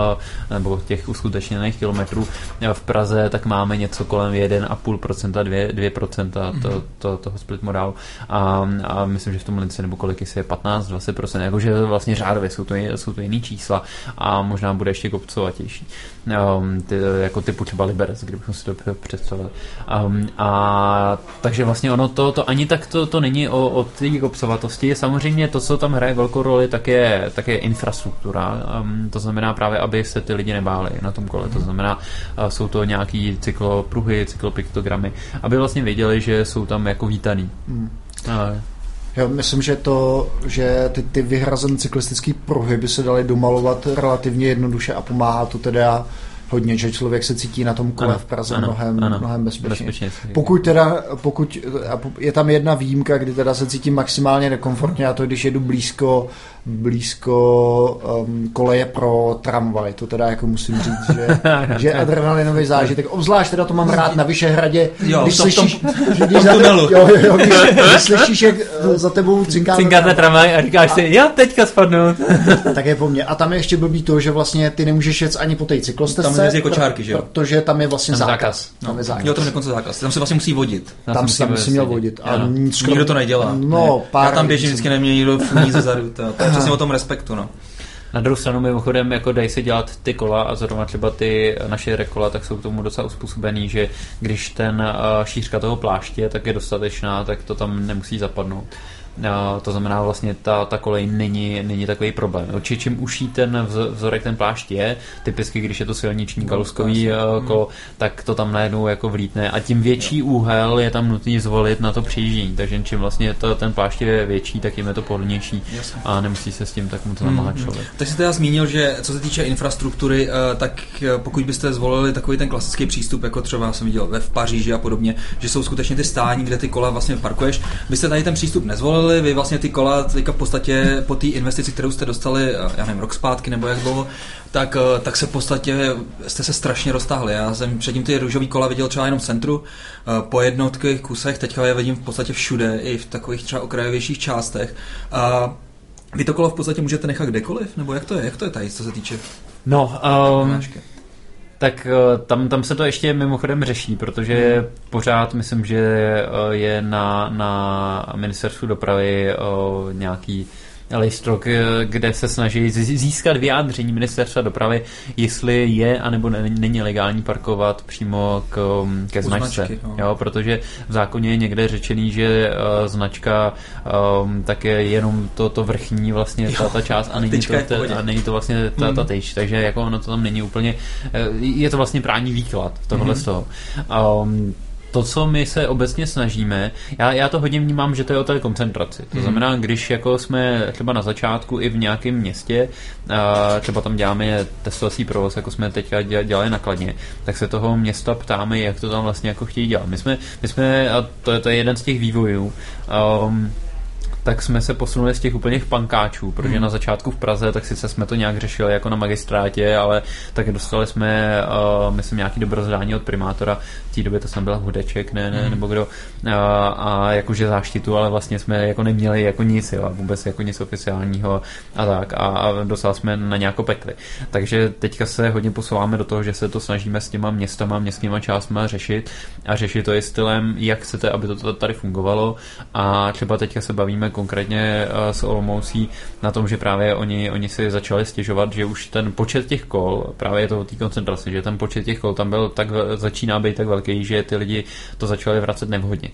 nebo těch uskutečněných kilometrů v Praze, tak máme něco kolem 1,5%, 2%, 2% to, mm-hmm. to, toho split modelu a, a myslím, že v tom Linci nebo kolik je 15, 20%, jakože vlastně řádově jsou to, jsou to jiný čísla a možná bude ještě kopcovatější. Um, ty, jako typu třeba Liberec, kdybychom si to představili. Um, a takže vlastně ono to, to ani tak to, to není o, o té obsovatosti. Samozřejmě to, co tam hraje velkou roli, tak je, tak je infrastruktura. Um, to znamená právě, aby se ty lidi nebáli na tom kole. To znamená, uh, jsou to nějaký cyklopruhy, cyklopiktogramy, aby vlastně věděli, že jsou tam jako vítaný. Uh, já myslím, že to, že ty, ty vyhrazené cyklistické pruhy by se daly domalovat relativně jednoduše a pomáhá to teda hodně, že člověk se cítí na tom kole Ano, v Praze ano, mnohem, ano. mnohem bezpečněji. Bezpečně. Pokud teda, pokud je tam jedna výjimka, kdy teda se cítím maximálně nekomfortně a to když jedu blízko, blízko um, koleje pro tramvaj, to teda jako musím říct, že, [LAUGHS] že je adrenalinový zážitek, obzvlášť teda to mám rád na Vyšehradě, Jo, když v tom- v tom- slyšíš, že když za te, tunelu. jo, jo, jo, když, [LAUGHS] když slyšíš, jak eh, za tebou cinká, Cinkáte tramvaj a říkáš si, já teďka spadnu. [LAUGHS] tak je po mně. A tam je ještě blbý to, že vlastně ty nemůžeš jet ani po té cyklostezce, Tam jezdí kočárky, že jo? protože tam je vlastně Tam zákaz. zákaz. Tam je zákaz. Jo, to je dokonce zákaz. Tam se vlastně musí vodit. tam si tam si měl vodit. A Nikdo to nedělá. No, pár Já tam běžím vždycky, nemě nikdo ze zadu. Přesně o tom respektu, no. Na druhou stranu mimochodem jako dají se dělat ty kola a zrovna třeba ty naše rekola, tak jsou k tomu docela uspůsobený, že když ten uh, šířka toho pláště tak je dostatečná, tak to tam nemusí zapadnout. To znamená vlastně ta, ta kolej není, není takový problém. Určitě čím uší ten vz- vzorek ten plášť je, typicky když je to silniční kaluskový uh, kolo, tak to tam najednou jako vlítne. A tím větší úhel je tam nutný zvolit na to přejíždění, takže čím vlastně to, ten plášť je větší, tak jim je to pohodlnější Jasně. a nemusí se s tím tak moc namáhat člověk. Tak jsi teda zmínil, že co se týče infrastruktury, eh, tak eh, pokud byste zvolili takový ten klasický přístup, jako třeba jsem viděl ve v Paříži a podobně, že jsou skutečně ty stání, kde ty kola vlastně parkuješ, byste tady ten přístup nezvolili, vy vlastně ty kola teďka v podstatě po té investici, kterou jste dostali, eh, já nevím, rok zpátky nebo jak dlouho, tak, eh, tak se v podstatě jste se strašně roztáhli. Já jsem předtím ty růžový kola viděl třeba jenom v centru, eh, po jednotkých kusech, teďka je vidím v podstatě všude, i v takových třeba okrajovějších částech. A vy to kolo v podstatě můžete nechat kdekoliv? Nebo jak to je? Jak to je tady, co se týče No, um? Tak eh, tam, tam se to ještě mimochodem řeší, protože Hmm. pořád myslím, že eh, je na, na ministerstvu dopravy eh, nějaký lejstrok, eh, kde se snaží získat vyjádření ministerstva dopravy, jestli je anebo ne- není legální parkovat přímo k, um, ke U značce. značky, no. Jo, protože v zákoně je někde řečený, že uh, značka um, tak je jenom to, to vrchní vlastně ta, ta část a není, to, te, a není to vlastně ta, Hmm. ta tyč, takže jako ono to tam není úplně, eh, je to vlastně právní výklad tohle Mhm. z toho. Um, to, co my se obecně snažíme, já, já to hodně vnímám, že to je o té koncentraci. To Mhm. znamená, když jako jsme třeba na začátku i v nějakém městě, a třeba tam děláme testovací provoz, jako jsme teďka dě- dělali nakladně, tak se toho města ptáme, jak to tam vlastně jako chtějí dělat. My jsme, my jsme a to je, to je jeden z těch vývojů, um, tak jsme se posunuli z těch úplných pankáčů, protože Hmm. na začátku v Praze, tak sice jsme to nějak řešili jako na magistrátě, ale tak dostali jsme, uh, myslím, nějaký dobrozdání od primátora, v té době to jsem byl Hudeček, ne, ne, Hmm. nebo kdo, uh, a jakože záštitu, ale vlastně jsme jako neměli jako nic, jo, vůbec jako nic oficiálního a tak, a, a dostali jsme na nějakou pekli. Takže teďka se hodně posouváme do toho, že se to snažíme s těma městama, městskýma částma řešit a řešit to i stylem, jak chcete, aby to tady fungovalo a třeba teďka se bavíme konkrétně eh, s Olomoucí na tom, že právě oni, oni si začali stěžovat, že už ten počet těch kol, právě je to o té koncentraci, že ten počet těch kol tam byl tak, začíná být tak velký, že ty lidi to začali vracet nevhodně.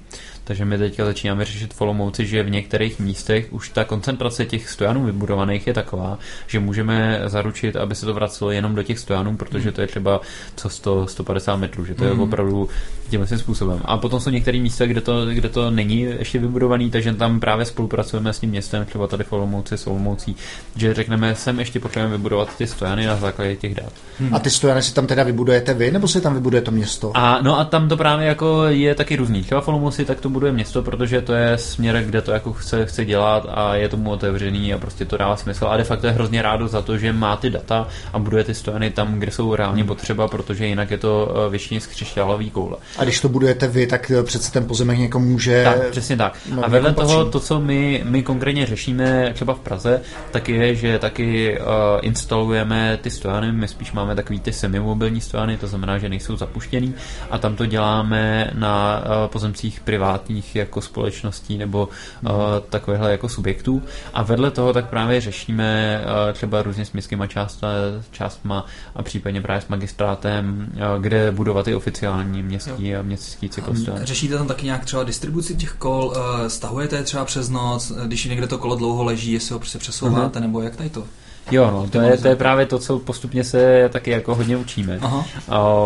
Takže my teďka začínáme řešit v Olomouci, že v některých místech už ta koncentrace těch stojanů vybudovaných je taková, že můžeme zaručit, aby se to vracelo jenom do těch stojanů, protože to je třeba co 100, 150 metrů, že to je Mm. opravdu tímhle tím způsobem. A potom jsou některé místa, kde to, kde to není ještě vybudovaný, takže tam právě spolupracujeme s tím městem, třeba tady v Olomouci s Olomoucí, že řekneme, sem ještě potřebujeme vybudovat ty stojany na základě těch dat. A ty stojany si tam teda vybudujete vy, nebo si tam vybuduje to město? A no a tam to právě jako je taky různý. Třeba v Olomouci tak to buduje město, protože to je směr, kde to jako chce, chce dělat a je tomu otevřený a prostě to dává smysl. A de facto je hrozně rádo za to, že má ty data a buduje ty stojany tam, kde jsou reálně potřeba, protože jinak je to eh, většině z křišťálový koule. A když to budujete vy, tak eh, přece ten pozemek někomu může... Tak, přesně tak. no, A vedle toho, patří. to, co my, my konkrétně řešíme třeba v Praze, tak je, že taky uh, instalujeme ty stojany, my spíš máme takový ty semimobilní stojany, to znamená, že nejsou zapuštěný a tam to děláme na uh, pozemcích privátních jako společností nebo uh, takovéhle jako subjektů a vedle toho tak právě řešíme uh, třeba různě s městskýma část, částma a případně právě s magistrátem, uh, kde budovat ty oficiální městský a městský cyklostojany. Řešíte tam taky nějak třeba distribuci těch kol, eh, stahujete je třeba přes noc, eh, když někde to kolo dlouho leží, jestli ho prostě přesouváte, nebo jak tady to? Jo, no, to je, to je právě to, co postupně se taky jako hodně učíme. Aha.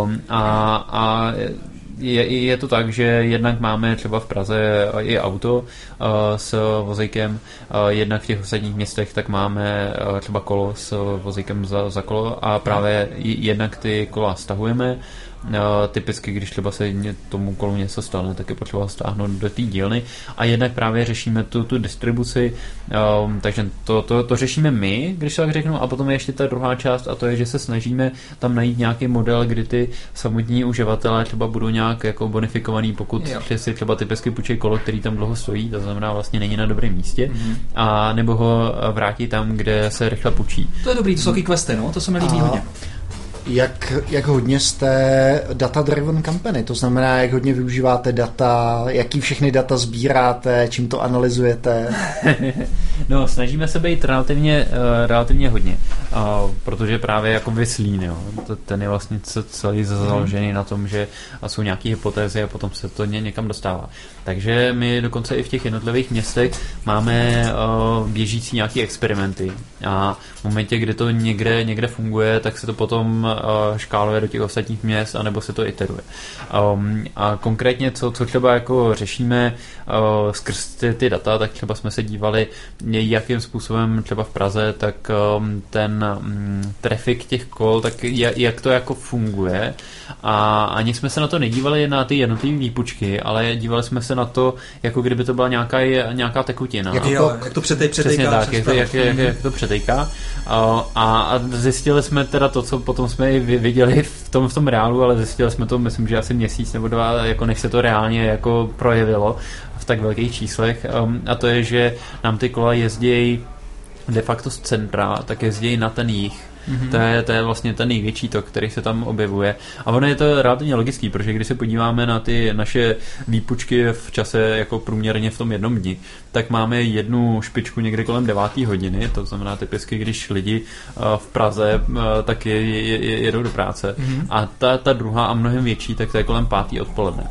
Um, a, a je, je to tak, že jednak máme třeba v Praze i auto uh, s vozejkem, uh, jednak v těch ostatních městech tak máme uh, třeba kolo s vozejkem za, za kolo a právě jednak ty kola stahujeme typicky, když třeba se tomu kolu něco stane, tak je potřeba stáhnout do té dílny a jednak právě řešíme tu, tu distribuci, um, takže to, to, to řešíme my, když tak řeknu, a potom je ještě ta druhá část a to je, že se snažíme tam najít nějaký model, kdy ty samotní uživatelé třeba budou nějak jako bonifikovaný, pokud jo. si třeba typicky půjčí kolo, který tam dlouho stojí, to znamená vlastně není na dobrém místě, mm-hmm. a nebo ho vrátí tam, kde se rychle půjčí. To je dobrý, to jsou questy, no, to se mi líbí a... hodně jak, jak hodně jste data-driven company, to znamená, jak hodně využíváte data, jaký všechny data sbíráte, čím to analyzujete? [LAUGHS] no, snažíme se být relativně, uh, relativně hodně, uh, protože právě jako vyslín, jo. ten je vlastně celý založený mm. na tom, že jsou nějaké hypotézy a potom se to ně, někam dostává. Takže my dokonce i v těch jednotlivých městech máme uh, běžící nějaké experimenty a v momentě, kdy to někde, někde funguje, tak se to potom škáluje do těch ostatních měst, anebo se to iteruje. Um, a konkrétně, co, co třeba jako řešíme uh, skrz ty, ty data, tak třeba jsme se dívali, jakým způsobem třeba v Praze, tak um, ten um, trafik těch kol, tak jak, jak to jako funguje a ani jsme se na to nedívali na ty jednotlivé výpučky, ale dívali jsme se na to, jako kdyby to byla nějaká, nějaká tekutina. Jak, jo, jak to přetej, přetejká. Přesně tak, jak, jak, jak, jak, to přetejká. A, a zjistili jsme teda to, co potom jsme i viděli v tom, v tom reálu, ale zjistili jsme to, myslím, že asi měsíc nebo dva, jako než se to reálně jako projevilo v tak velkých číslech. Um, a to je, že nám ty kola jezdí de facto z centra, tak jezdí na ten jich Mm-hmm. To, je, to je vlastně ten největší tok, který se tam objevuje. A ono je to relativně logický, protože když se podíváme na ty naše výpučky v čase jako průměrně v tom jednom dni, tak máme jednu špičku někde kolem 9. hodiny, to znamená typicky, když lidi uh, v Praze tak je, je, je, jedou do práce. Mm-hmm. A ta, ta druhá a mnohem větší, tak to je kolem 5. odpoledne.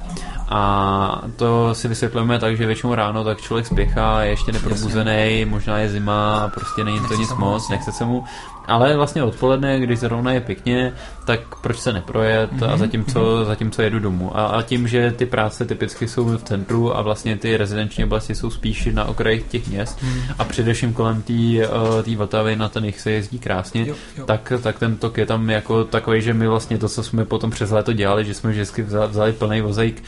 A to si vysvětlujeme tak, že většinou ráno tak člověk spěchá, je ještě neprobuzený, možná je zima, prostě není to nic moc, nechce se mu ale vlastně odpoledne, když zrovna je pěkně, tak proč se neprojet mm-hmm. a mhm, zatímco, mm-hmm. zatímco jedu domů. A, a tím, že ty práce typicky jsou v centru a vlastně ty rezidenční oblasti jsou spíš na okrajích těch měst mm-hmm. a především kolem té uh, Vltavy na ten jich se jezdí krásně, jo, jo. Tak, tak ten tok je tam jako takový, že my vlastně to, co jsme potom přes léto dělali, že jsme vždycky vzali, plný vozejk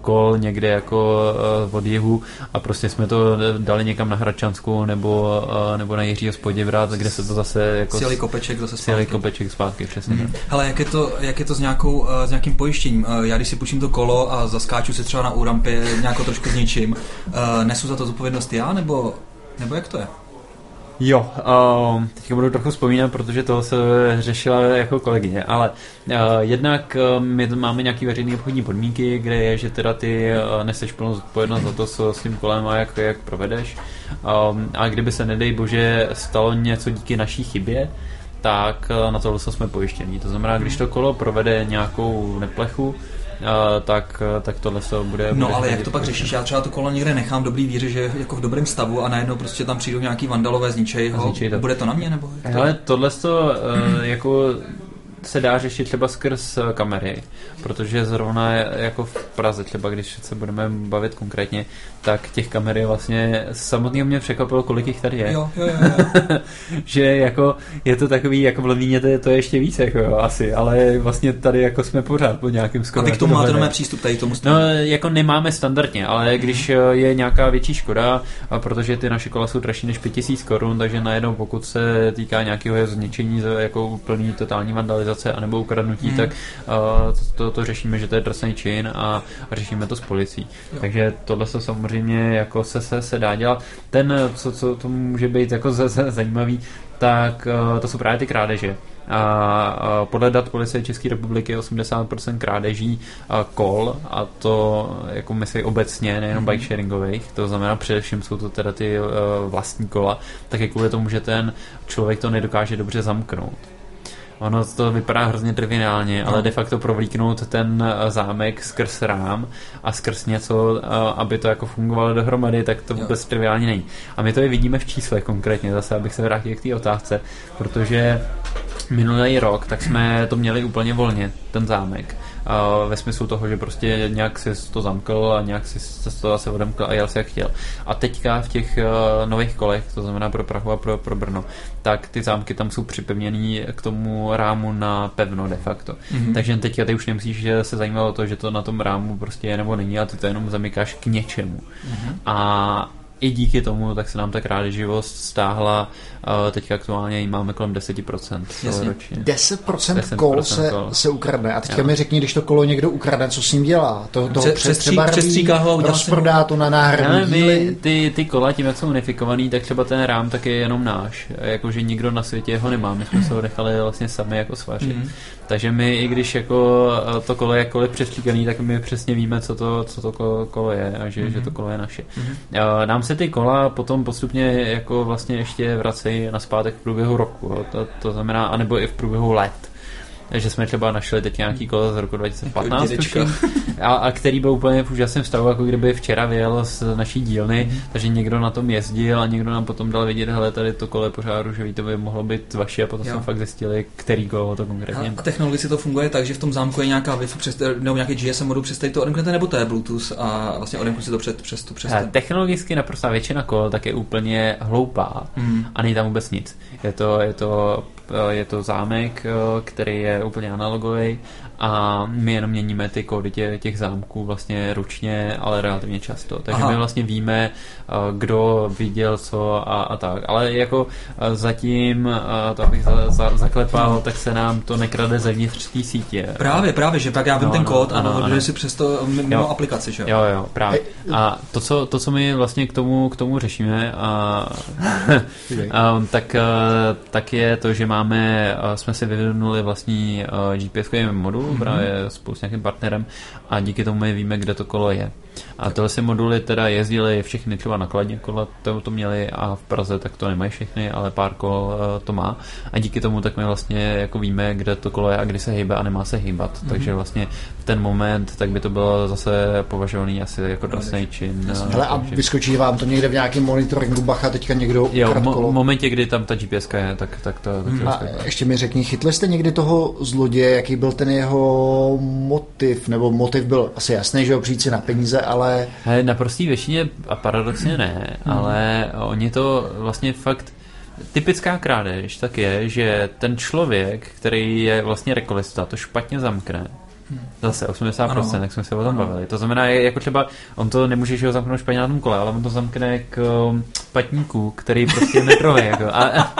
kol někde jako uh, od jihu a prostě jsme to dali někam na Hradčanskou nebo, uh, nebo na Jiřího Spoděvrat, kde se to zase jako Sjeli kopeček zase zpátky. Sjeli kopeček zpátky, přesně mm. Hele, jak je to, jak je to s, nějakou, uh, s nějakým pojištěním? Uh, já když si půjčím to kolo a zaskáču si třeba na úrampě nějakou trošku s ničím, uh, nesu za to zodpovědnost já, nebo, nebo jak to je? Jo, uh, teďka budu trochu vzpomínat, protože to se řešila jako kolegyně, ale uh, jednak uh, my máme nějaké veřejné obchodní podmínky, kde je, že teda ty uh, neseš plnou zodpovědnost za to, co s tím kolem a jak, jak provedeš. Um, a kdyby se, nedej bože, stalo něco díky naší chybě, tak uh, na to jsme pojištění. To znamená, když to kolo provede nějakou neplechu, tak, tak tohle se bude... No bude ale jak to pak řešíš? Já třeba to kolo někde nechám dobrý víře, že jako v dobrém stavu a najednou prostě tam přijdou nějaký vandalové, zničej ho. Zničej to. Bude to na mě nebo? Hele, tohle to uh, jako se dá řešit třeba skrz eh, kamery, protože zrovna jako v Praze, třeba když se budeme bavit konkrétně, tak těch kamer je vlastně samotného mě překvapilo, kolik jich tady je. Jo, jo, jo, jo. [LAUGHS] že jako je to takový, jako v Londýně to je, to je ještě více, jako jo, asi, ale vlastně tady jako jsme pořád po nějakým skoro. A vy k tomu máte nové přístup tady tomu No, jako nemáme standardně, ale když eh, je nějaká větší škoda, a protože ty naše kola jsou dražší než 5000 korun, takže najednou pokud se týká nějakého zničení jako úplný totální vandalizace anebo ukradnutí, hmm. tak uh, to, to, to, řešíme, že to je trestný čin a, a řešíme to s policií. Jo. Takže tohle se samozřejmě jako se, se, se dá dělat. Ten, co, co to může být jako z, z, zajímavý, tak uh, to jsou právě ty krádeže. A podle dat policie České republiky 80% krádeží kol a to jako myslí obecně, nejenom bike sharingových, to znamená především jsou to teda ty uh, vlastní kola, tak je kvůli tomu, že ten člověk to nedokáže dobře zamknout. Ono to vypadá hrozně triviálně, no. ale de facto provlíknout ten eh, zámek skrz rám a skrz něco, eh, aby to jako fungovalo dohromady, tak to vůbec jo. triviálně není. A my to i vidíme v číslech konkrétně, zase abych se vrátil k té otázce, protože minulý rok tak jsme to měli úplně volně, ten zámek ve smyslu toho, že prostě nějak si to zamkl a nějak si to zase odemkl a jel si jak chtěl. A teďka v těch nových kolech, to znamená pro Prahu a pro, pro Brno, tak ty zámky tam jsou připevněný k tomu rámu na pevno de facto. Mm-hmm. Takže teďka ty už nemusíš se zajímat o to, že to na tom rámu prostě je nebo není a ty to jenom zamykáš k něčemu. Mm-hmm. A i díky tomu tak se nám ta krádeživost stáhla. Teď aktuálně ji máme kolem 10% ročně. 10%, 10% kol se, kol. se ukradne. A teďka mi řekni, když to kolo někdo ukradne, co s ním dělá? To, toho Pře- přestřebarví, rozprodá to na náhradní díly. Ty, ty kola tím, jak jsou unifikovaný, tak třeba ten rám tak je jenom náš. Jakože nikdo na světě ho nemá. My jsme se ho nechali vlastně sami jako svařit. Mm. Takže my, i když jako eh, to kolo je jakkoliv přestříkaný, tak my přesně víme, co to, co to kolo je a že, mm-hmm. že to kolo je naše. Mm-hmm. Nám se ty kola potom postupně jako vlastně ještě vracejí na zpátek v průběhu roku. To, to znamená, anebo i v průběhu let že jsme třeba našli teď nějaký kolo z roku 2015, jako a, a který byl úplně v úžasném stavu, jako kdyby včera vyjel z naší dílny, mm. takže někdo na tom jezdil a někdo nám potom dal vidět, hele, tady to kole pořád že to by mohlo být vaše a potom jo. jsme fakt zjistili, který kolo to konkrétně. A, a technologicky to funguje tak, že v tom zámku je nějaká Wi-Fi přes, nebo nějaký GSM modu přes to odemknete, nebo to je Bluetooth a vlastně odemknete si to před, přes tu přes ten. Technologicky naprosto většina kol tak je úplně hloupá mm. a není tam vůbec nic. Je to, je to je to zámek, eh, který je úplně analogový a my jenom měníme ty kódy tě, těch zámků vlastně ručně, ale relativně často. Takže Aha. my vlastně víme, eh, kdo viděl co a, a tak. Ale jako zatím, to abych za, za, zaklepal, tak se nám to nekrade zevnitř té sítě. Právě, právě, že pak já vím no, ten kód ano, a ano. si přes to mimo jo. aplikaci, že jo? Jo, jo, právě. A to, co, to, co my vlastně k tomu, k tomu řešíme, a, [LAUGHS] a, [LAUGHS] tak, tak je to, že máme, jsme si vyvinuli vlastní gps modul, mm-hmm. právě spolu s nějakým partnerem a díky tomu my víme, kde to kolo je. A tyhle si moduly teda jezdily všechny třeba nakladně kola to, to měli a v Praze tak to nemají všechny, ale pár kol uh, to má. A díky tomu tak my vlastně jako víme, kde to kolo je a kdy se hýbe a nemá se hýbat. Mm-hmm. Takže vlastně v ten moment tak by to bylo zase považovaný asi jako trestný čin. Eh, Hele, a vyskočí vám to někde v nějakém monitoringu Bacha teďka někdo Jo, v mo- momentě, kdy tam ta GPS je, tak, tak to... Tak mm. A ještě mi řekni, chytli jste někdy toho zloděje, jaký byl ten jeho motiv, nebo motiv byl asi jasný, že ho přijít si na peníze, ale... He, na prostý většině a paradoxně ne, hmm. ale oni to vlastně fakt typická krádež tak je, že ten člověk, který je vlastně rekolista, to špatně zamkne. Hmm. Zase 80%, ano. jak jsme se o tom ano. bavili. To znamená, jako třeba, on to nemůže že ho zamknout špatně na tom kole, ale on to zamkne k um, patníku, který prostě je metrový. Jako. A,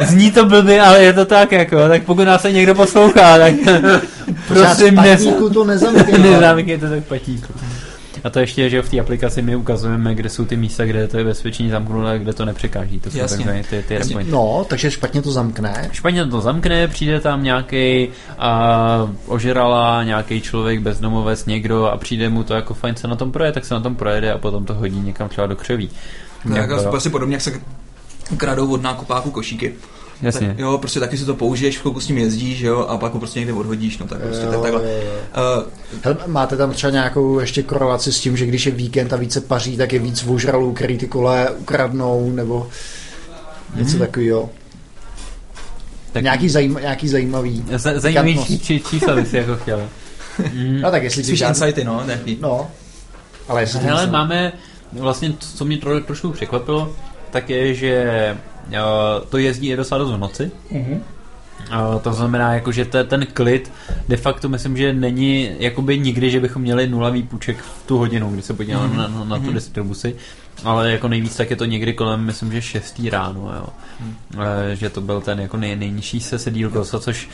[LAUGHS] Zní to blbě, ale je to tak, jako, tak pokud nás se někdo poslouchá, tak prosím, ne... to [LAUGHS] nezamkněte. to tak patíku. A to ještě, že v té aplikaci my ukazujeme, kde jsou ty místa, kde to je bezpečně zamknuté, kde to nepřekáží. To jsou Jasně. ty, ty Jasně. No, takže špatně to zamkne. Špatně to zamkne, přijde tam nějaký ožerala, nějaký člověk bezdomovec, někdo a přijde mu to jako fajn se na tom projede, tak se na tom projede a potom to hodí někam třeba do křoví. Tak jako, asi podobně, jak se kradou od nákupáku košíky. Jasně. Tak, jo, prostě taky si to použiješ, chvilku s ním jezdíš, jo, a pak ho prostě někde odhodíš, no tak prostě jo, tak, takhle. Jo, jo. Uh, Hele, máte tam třeba nějakou ještě korelaci s tím, že když je víkend a více paří, tak je víc vožralů, který ty kole ukradnou, nebo něco hmm. takového. Tak... Nějaký, zajím, nějaký zajímavý. Z, zajímavý či, čísla bys jako chtěl. Mm. No tak jestli Spíš insighty, no, nějaký. No. Ale jestli Hele, máme, vlastně, co mě tro, trošku překvapilo, tak je, že to jezdí i docela dost v noci. Mm-hmm. To znamená, jako, že ten klid de facto myslím, že není jakoby nikdy, že bychom měli nulový půjček v tu hodinu, kdy se podíváme mm-hmm. na, na, na tu mhm. distribuci, ale jako nejvíc tak je to někdy kolem, myslím, že 6. ráno, jo. Mm. že to byl ten jako nej, nejnižší se sedíl kosa, což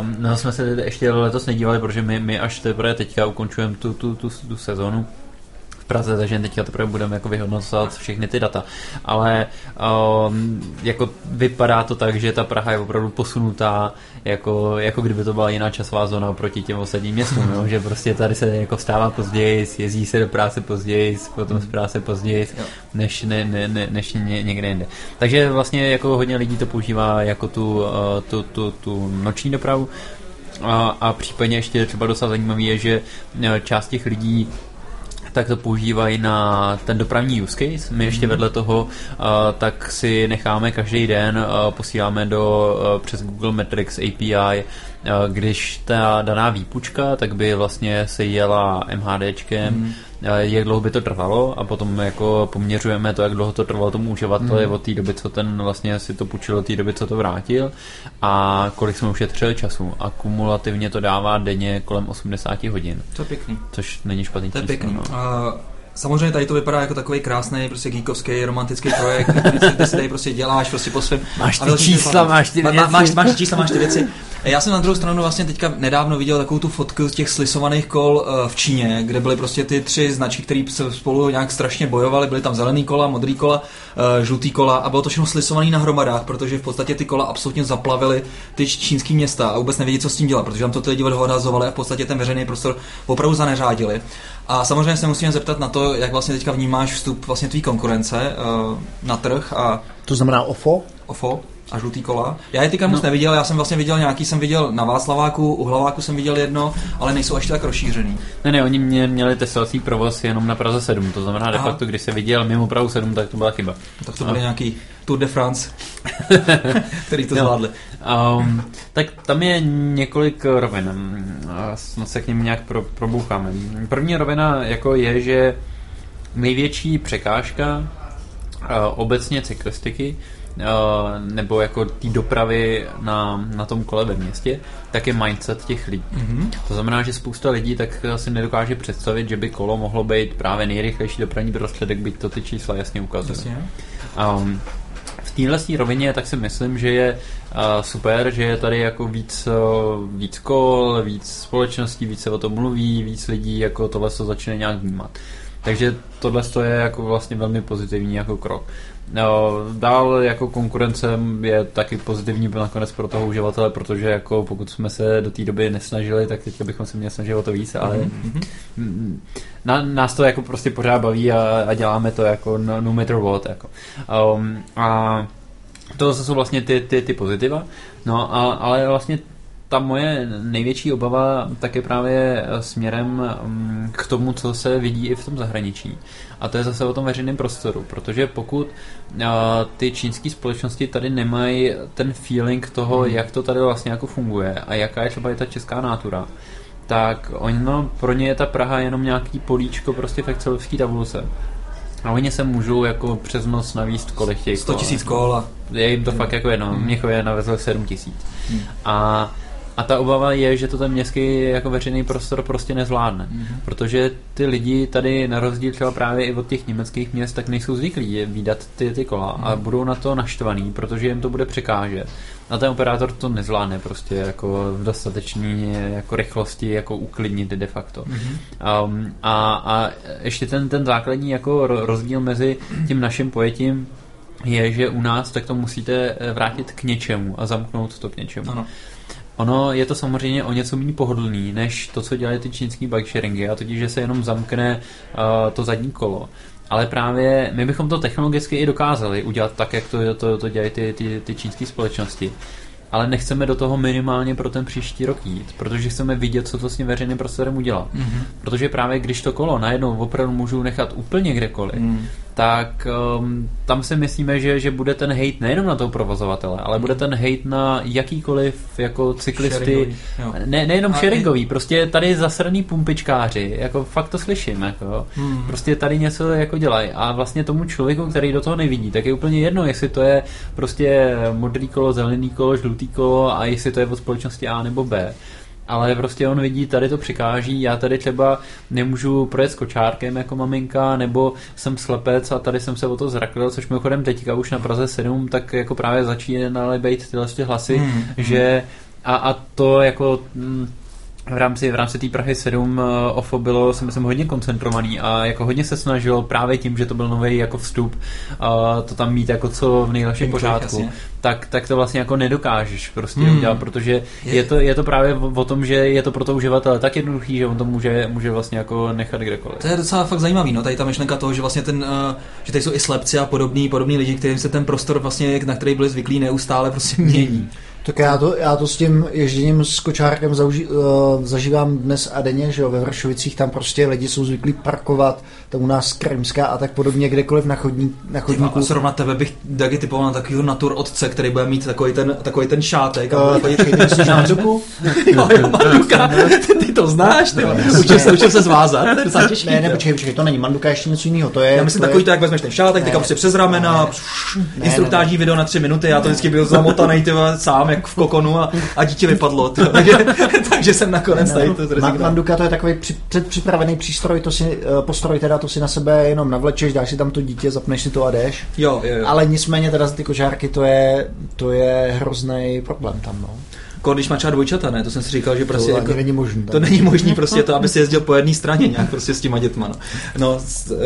um, no, jsme se ještě letos nedívali, protože my, my až teprve teďka ukončujeme tu, tu, tu, tu sezonu, Praze, takže teďka teprve budeme jako vyhodnocovat všechny ty data. Ale um, jako vypadá to tak, že ta Praha je opravdu posunutá, jako, jako kdyby to byla jiná časová zóna proti těm ostatním městům, jo? že prostě tady se jako stává později, jezdí se do práce později, potom z práce později, než, ne, ne, ne, než ně, někde jinde. Takže vlastně jako hodně lidí to používá jako tu, uh, tu, tu, tu noční dopravu, a, a případně ještě třeba docela zajímavý je, že uh, část těch lidí tak to používají na ten dopravní use case. My ještě mhm. vedle toho uh, tak si necháme každý den, uh, posíláme do uh, přes Google Metrics API když ta daná výpučka, tak by vlastně se jela MHDčkem, mm. jak dlouho by to trvalo a potom jako poměřujeme to, jak dlouho to trvalo tomu uživateli mm. od té doby, co ten vlastně si to půjčil, od té doby, co to vrátil a kolik jsme ušetřili času a kumulativně to dává denně kolem 80 hodin. To je pěkný. Což není špatný To je číslo, pěkný. No. Uh, Samozřejmě tady to vypadá jako takový krásný, prostě geekovský, romantický projekt, [LAUGHS] který si tady prostě děláš prostě po svém. Máš ty čísla, máš ty věci. Máš, máš čísla, máš ty věci. Já jsem na druhou stranu vlastně teďka nedávno viděl takovou tu fotku z těch slisovaných kol eh, v Číně, kde byly prostě ty tři značky, které spolu nějak strašně bojovaly. Byly tam zelený kola, modrý kola, eh, žlutý kola a bylo to všechno slisovaný na hromadách, protože v podstatě ty kola absolutně zaplavily ty čínský města a vůbec nevědí, co s tím dělat, protože tam to ty lidi odhazovali a v podstatě ten veřejný prostor opravdu zaneřádili. A samozřejmě se musíme zeptat na to, jak vlastně teďka vnímáš vstup vlastně tvý konkurence uh, na trh a... To znamená OFO? OFO a žlutý kola. Já je teďka moc no. neviděl, já jsem vlastně viděl nějaký, jsem viděl na Václaváku, u Hlaváku jsem viděl jedno, ale nejsou až tak rozšířený. Ne, ne, oni mě, měli testovací provoz jenom na Praze 7, to znamená de facto, když se viděl mimo Prahu 7, tak to byla chyba. Tak to byly nějaký Tour de France, [LAUGHS] který to zvládli. Um, tak tam je několik rovin. Snad se k něm nějak pro, proboucháme. První rovina jako je, že největší překážka uh, obecně cyklistiky nebo jako té dopravy na, na tom kole ve městě, tak je mindset těch lidí. Mm-hmm. To znamená, že spousta lidí tak si nedokáže představit, že by kolo mohlo být právě nejrychlejší dopravní prostředek, byť to ty čísla jasně ukazují. Um, téhle rovině tak si myslím, že je uh, super, že je tady jako víc, uh, víc kol, víc společností, víc se o tom mluví, víc lidí jako tohle se začne nějak vnímat. Takže tohle je jako vlastně velmi pozitivní jako krok. No, dál jako konkurence je taky pozitivní nakonec pro toho uživatele, protože jako pokud jsme se do té doby nesnažili, tak teď bychom se měli snažit o to víc, ale mm-hmm. na, nás to jako prostě pořád baví a, a děláme to jako no, no matter what. Jako. Um, a to jsou vlastně ty, ty, ty pozitiva. No, a, ale vlastně ta moje největší obava tak je právě směrem mm, k tomu, co se vidí i v tom zahraničí. A to je zase o tom veřejném prostoru, protože pokud ty čínské společnosti tady nemají ten feeling toho, hmm. jak to tady vlastně jako funguje a jaká je třeba i ta česká nátura, tak ono, pro ně je ta Praha jenom nějaký políčko prostě v excelovský tabulce. A oni se můžou jako přes noc navíst kolik chtějí 100 tisíc kol a... Je jim to hmm. fakt jako jedno. Hmm. Měchově navezl 7 tisíc. Hmm. A a ta obava je, že to ten městský jako veřejný prostor prostě nezvládne. Mm-hmm. Protože ty lidi tady na rozdíl třeba právě i od těch německých měst tak nejsou zvyklí výdat ty, ty kola mm-hmm. a mhm. budou na to naštvaný, protože jim to bude překážet. A ten operátor to nezvládne prostě jako v dostatečné jako rychlosti jako uklidnit de facto. Mm-hmm. Um, a, a ještě ten, ten základní jako rozdíl mezi tím naším pojetím je, že u nás tak to musíte vrátit k něčemu a zamknout to k něčemu. Ano. Ono je to samozřejmě o něco méně pohodlný, než to, co dělají ty čínský bike sharingy, a totiž, že se jenom zamkne uh, to zadní kolo. Ale právě my bychom to technologicky i dokázali udělat tak, jak to, to, to dělají ty, ty, ty čínské společnosti ale nechceme do toho minimálně pro ten příští rok jít, protože chceme vidět, co to s tím veřejným prostorem udělá. Mm-hmm. Protože právě když to kolo najednou opravdu můžu nechat úplně kdekoliv, mm tak um, tam si myslíme, že, že bude ten hate nejenom na toho provozovatele, ale bude ten hate na jakýkoliv jako cyklisty, ne, nejenom sharingový, prostě tady zasraný pumpičkáři, jako fakt to slyším, jako, hmm. prostě tady něco jako dělají. A vlastně tomu člověku, který do toho nevidí, tak je úplně jedno, jestli to je prostě modrý kolo, zelený kolo, žlutý kolo a jestli to je od společnosti A nebo B ale prostě on vidí, tady to přikáží, já tady třeba nemůžu projet s kočárkem jako maminka, nebo jsem slepec a tady jsem se o to zraklil, což mimochodem teďka už na Praze 7, tak jako právě začínaly být tyhle hlasy, hmm. že a, a to jako mm, v rámci, v rámci té Prahy 7 uh, eh, OFO bylo, si myslím, hodně koncentrovaný a jako hodně se snažil právě tím, že to byl nový jako vstup, uh, to tam mít jako co v nejlepším pořádku, tak, tak to vlastně jako nedokážeš prostě hmm. udělat, protože je. to, je to právě o tom, že je to pro to uživatele tak jednoduchý, že on to může, může vlastně jako nechat kdekoliv. To je docela fakt zajímavý, no, tady ta myšlenka toho, že vlastně ten, uh, že tady jsou i slepci a podobní, podobní lidi, kterým se ten prostor vlastně, na který byli zvyklí, neustále prostě mění. Tak já to, já to s tím ježděním s kočárkem zauži, uh, zažívám dnes a denně, že jo, ve Vršovicích tam prostě lidi jsou zvyklí parkovat, tam u nás Krymská a tak podobně, kdekoliv na, chodní, na chodníku. A zrovna tebe bych taky typoval na takového natur otce, který bude mít takový ten, takový ten šátek. A takový, ty myslíš na jo, jo, Manduka, ty, to znáš, ty, učil, se, učil se zvázat, to je těžký. Ne, ne, počkej, počkej, to není, Manduka ještě něco jiného, to je... Já myslím takový to, jak vezmeš ten šátek, teďka prostě přes ramena, instruktážní video na tři minuty, já to vždycky byl zamotaný, ty sám, jak v kokonu a, a dítě vypadlo. Takže, [LAUGHS] [LAUGHS] takže jsem nakonec tady to zrezignoval. Manduka to je takový při, předpřipravený přístroj, to si, uh, postroj teda to si na sebe jenom navlečeš, dáš si tam to dítě, zapneš si to a jdeš. Jo, jo, jo. Ale nicméně teda ty kožárky to je, to je hrozný problém tam, no. Jako když má třeba dvojčata, ne? To jsem si říkal, že prostě to jako, není možné. To není možný prostě to, aby si jezdil po jedné straně nějak [LAUGHS] prostě s těma dětma. No, no uh,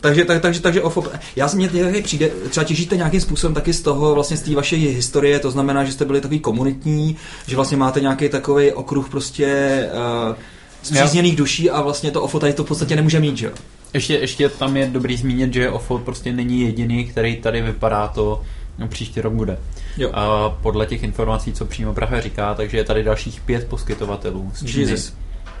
takže, tak, takže, takže ofop, já si mě přijde, třeba těžíte nějakým způsobem taky z toho vlastně z té vaší historie, to znamená, že jste byli takový komunitní, že vlastně máte nějaký takový okruh prostě uh, zpřízněných duší a vlastně to OFO tady to v podstatě nemůže mít, že jo? Ještě, ještě tam je dobrý zmínit, že OFO prostě není jediný, který tady vypadá to, no, příští rok bude. Jo. A podle těch informací, co přímo Praha říká, takže je tady dalších pět poskytovatelů z Číny, Jesus.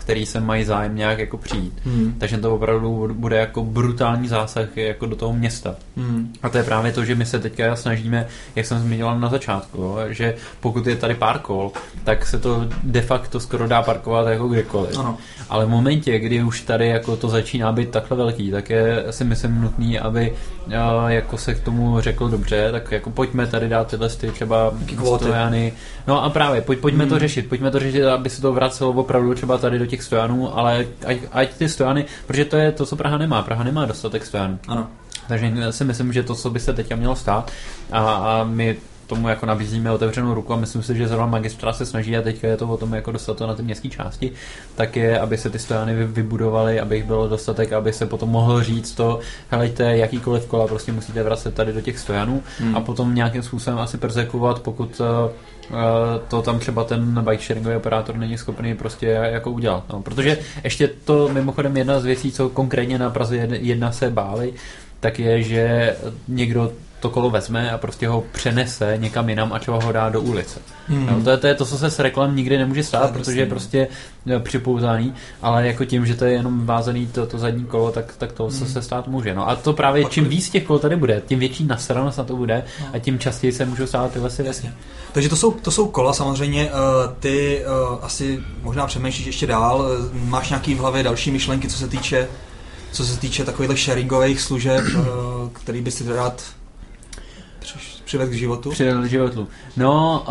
Který se mají zájem nějak jako přijít. Hmm. Takže to opravdu bude jako brutální zásah jako do toho města. Hmm. A to je právě to, že my se teďka snažíme, jak jsem zmiňoval na začátku, že pokud je tady pár kol, tak se to de facto skoro dá parkovat jako kdekoliv. Ano. Ale v momentě, kdy už tady jako to začíná být takhle velký, tak je si myslím nutný, aby uh, jako se k tomu řekl dobře, tak jako pojďme tady dát tyhle ty třeba stojany. No a právě, pojď, pojďme hmm. to řešit, pojďme to řešit, aby se to vracelo opravdu třeba tady do těch stojanů, ale ať, ať ty stojany, protože to je to, co Praha nemá. Praha nemá dostatek stojanů. Ano. Takže si myslím, že to, co by se teďka mělo stát, a, a my tomu jako nabízíme otevřenou ruku a myslím si, že zrovna magistra se snaží a teďka je to o tom jako dostat to na ty městské části, tak je, aby se ty stojany vybudovaly, aby jich bylo dostatek, aby se potom mohl říct to, helejte, jakýkoliv kola prostě musíte vracet tady do těch stojanů hmm. a potom nějakým způsobem asi persekovat, pokud uh, to tam třeba ten bike sharingový operátor není schopný prostě jako udělat. No, protože ještě to mimochodem jedna z věcí, co konkrétně na Praze jedna se báli, tak je, že někdo to kolo vezme a prostě ho přenese někam jinam a třeba ho dá do ulice. Hmm. No, to, je, to je to, co se s reklam nikdy nemůže stát, to protože je prostě e, připouzaný, ale jako tím, že to je jenom vázaný to, to zadní kolo, tak, tak to hmm. se stát může. No a to právě čím víc těch kol tady bude, tím větší nasranost na to bude no. a tím častěji se můžou stát tyhle si věci. Takže to jsou, to jsou kola samozřejmě, uh, ty uh, asi možná přemýšlíš ještě dál, máš nějaký v hlavě další myšlenky, co se týče co se týče takových sharingových služeb, který by si rád přived k životu? Přived k životu. No,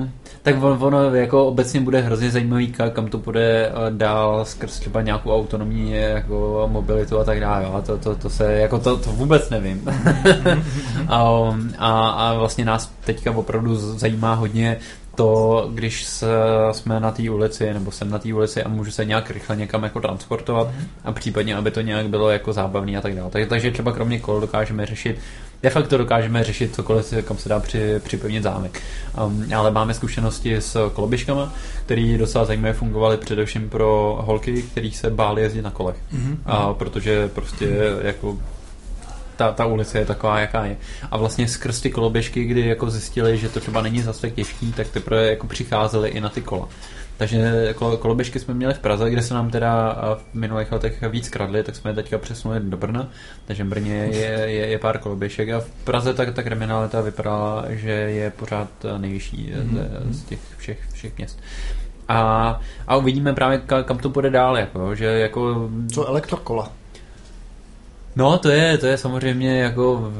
uh, tak ono jako obecně bude hrozně zajímavý, kam to bude dál skrz třeba nějakou autonomní jako mobilitu a tak dále. Jo. To, to, to, se, jako to, to vůbec nevím. a, [LAUGHS] a, a vlastně nás teďka opravdu zajímá hodně to, když se, jsme na té ulici, nebo jsem na té ulici a můžu se nějak rychle někam jako transportovat a případně, aby to nějak bylo jako zábavný a tak dále. Takže, takže třeba kromě kol dokážeme řešit de facto dokážeme řešit cokoliv, kam se dá při, připevnit zámek. Um, ale máme zkušenosti s koloběžkama, které docela zajímavě fungovaly především pro holky, které se bály jezdit na kolech. Mm-hmm. A protože prostě mm-hmm. jako ta, ta ulice je taková, jaká je. A vlastně skrz ty koloběžky, kdy jako zjistili, že to třeba není zase tak těžký, tak teprve jako přicházeli i na ty kola. Takže koloběžky jsme měli v Praze, kde se nám teda v minulých letech víc kradly, tak jsme je teďka přesunuli do Brna, takže v Brně je, je, je pár koloběžek a v Praze tak ta kriminalita vypadala, že je pořád nejvyšší mm-hmm. z těch všech, všech měst. A, a uvidíme právě, kam to půjde dál, jako, že jako... Co elektrokola? No, to je, to je samozřejmě jako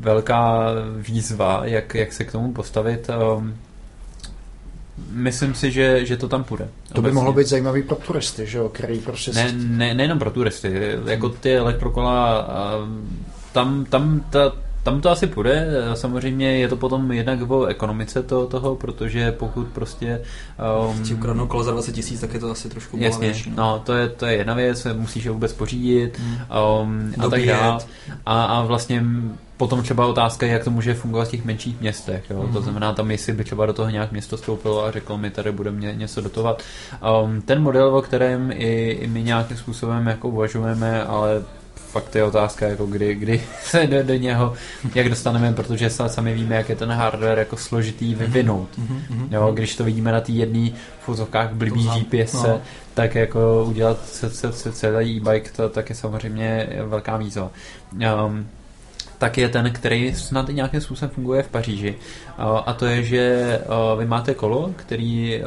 velká výzva, jak, jak se k tomu postavit. Um, myslím si, že, že to tam půjde. To obecně. by mohlo být zajímavý pro turisty, že jo, který prostě... Ne, ne, nejenom pro turisty, jako ty elektrokola, tam, tam ta, tam to asi půjde, samozřejmě je to potom jednak o ekonomice to, toho, protože pokud prostě... Um, Ti ukradnou kolo za 20 tisíc, tak je to asi trošku Jasně, větší, no. to je, to je jedna věc, musíš je vůbec pořídit hmm. um, a tak dále. A, a vlastně potom třeba otázka jak to může fungovat v těch menších městech. Jo? Mm. To mhm. znamená, tam jestli by třeba do toho nějak město stoupilo a řeklo, my tady budeme něco dotovat. Um, ten model, o kterém i, i my nějakým způsobem jako uvažujeme, ale fakt je otázka, jako kdy, kdy [LAUGHS] se do, do něho, jak dostaneme, protože sami víme, jak je ten hardware jako složitý vyvinout. Mm-hmm. Jo, když to vidíme na té jedné v fotokách blbý GPS, no. tak jako udělat celý e-bike, to, tak je samozřejmě velká výzva. Um, tak je ten, který snad i nějakým způsobem funguje v Paříži. A to je, že vy máte kolo, který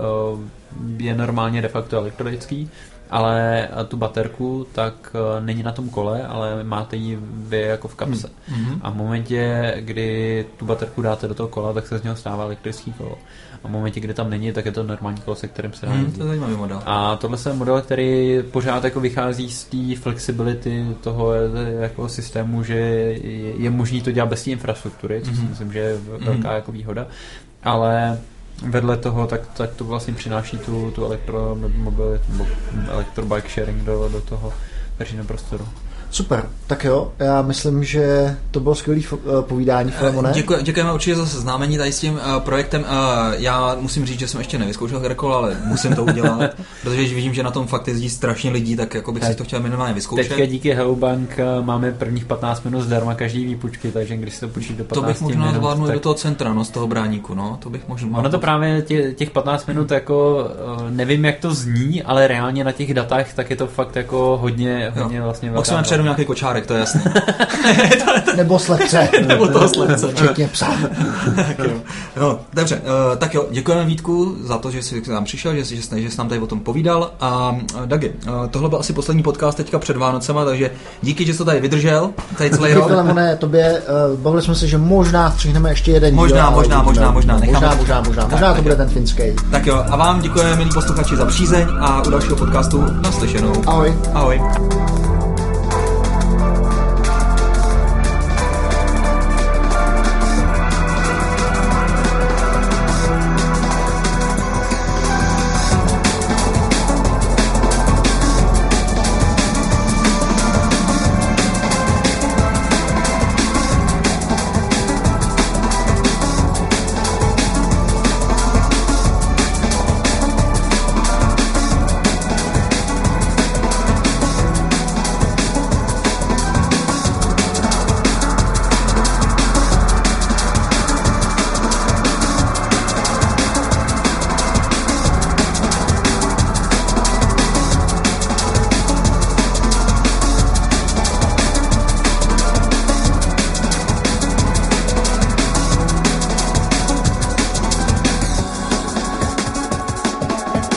je normálně de facto elektronický, ale tu baterku tak není na tom kole, ale máte ji vy jako v kapse. Mm-hmm. A v momentě, kdy tu baterku dáte do toho kola, tak se z něho stává elektrický kolo. A v momentě, kdy tam není, tak je to normální kolo, se kterým se dá hmm, To je zajímavý model. A tohle je model, který pořád jako vychází z té flexibility toho jako systému, že je, je možný to dělat bez té infrastruktury, což mm-hmm. si mhm. myslím, že je velká mm-hmm. jako výhoda. Ale vedle toho, tak, tak to vlastně přináší tu, tu elektromobilitu, nebo elektrobike sharing do, do toho veřejného prostoru. Super, tak jo, já myslím, že to bylo skvělé eh, povídání, Filemone. Děkuji, děkujeme určitě za seznámení tady s tím uh, projektem. Uh, já musím říct, že jsem ještě nevyzkoušel Grekol, ale musím to udělat, [LAUGHS] protože když vidím, že na tom fakt jezdí strašně lidí, tak jako bych si to chtěl minimálně vyzkoušet. Teďka díky Hellobank máme prvních 15 minut zdarma každý výpučky, takže když si to půjčí do 15 To bych možná minut, zvládnul tak... do toho centra, no, z toho bráníku, no, to bych možná. Ono to právě tě, těch 15 minut jako nevím, jak to zní, ale reálně na těch datách tak je to fakt jako hodně, hodně jo. vlastně velká. Nějaký kočárek, to je jasné. [LAUGHS] Nebo slepce. [LAUGHS] Nebo toho slepce. Včetně psa. [LAUGHS] tak jo. No, dobře, uh, tak jo, děkujeme Vítku za to, že jsi k nám přišel, že jsi, že jsi, že jsi nám tady o tom povídal. A uh, Dagi, uh, tohle byl asi poslední podcast teďka před Vánocema, takže díky, že jsi to tady vydržel, tady celý rok. Filemone, tobě uh, bavili jsme se, že možná střihneme ještě jeden možná, díl. Možná, možná, možná, možná. Možná, možná, možná. Tak, možná to bude ten finský. Tak jo, a vám děkujeme, milí posluchači, za přízeň a u dalšího podcastu naslyšenou. Ahoj. Ahoj.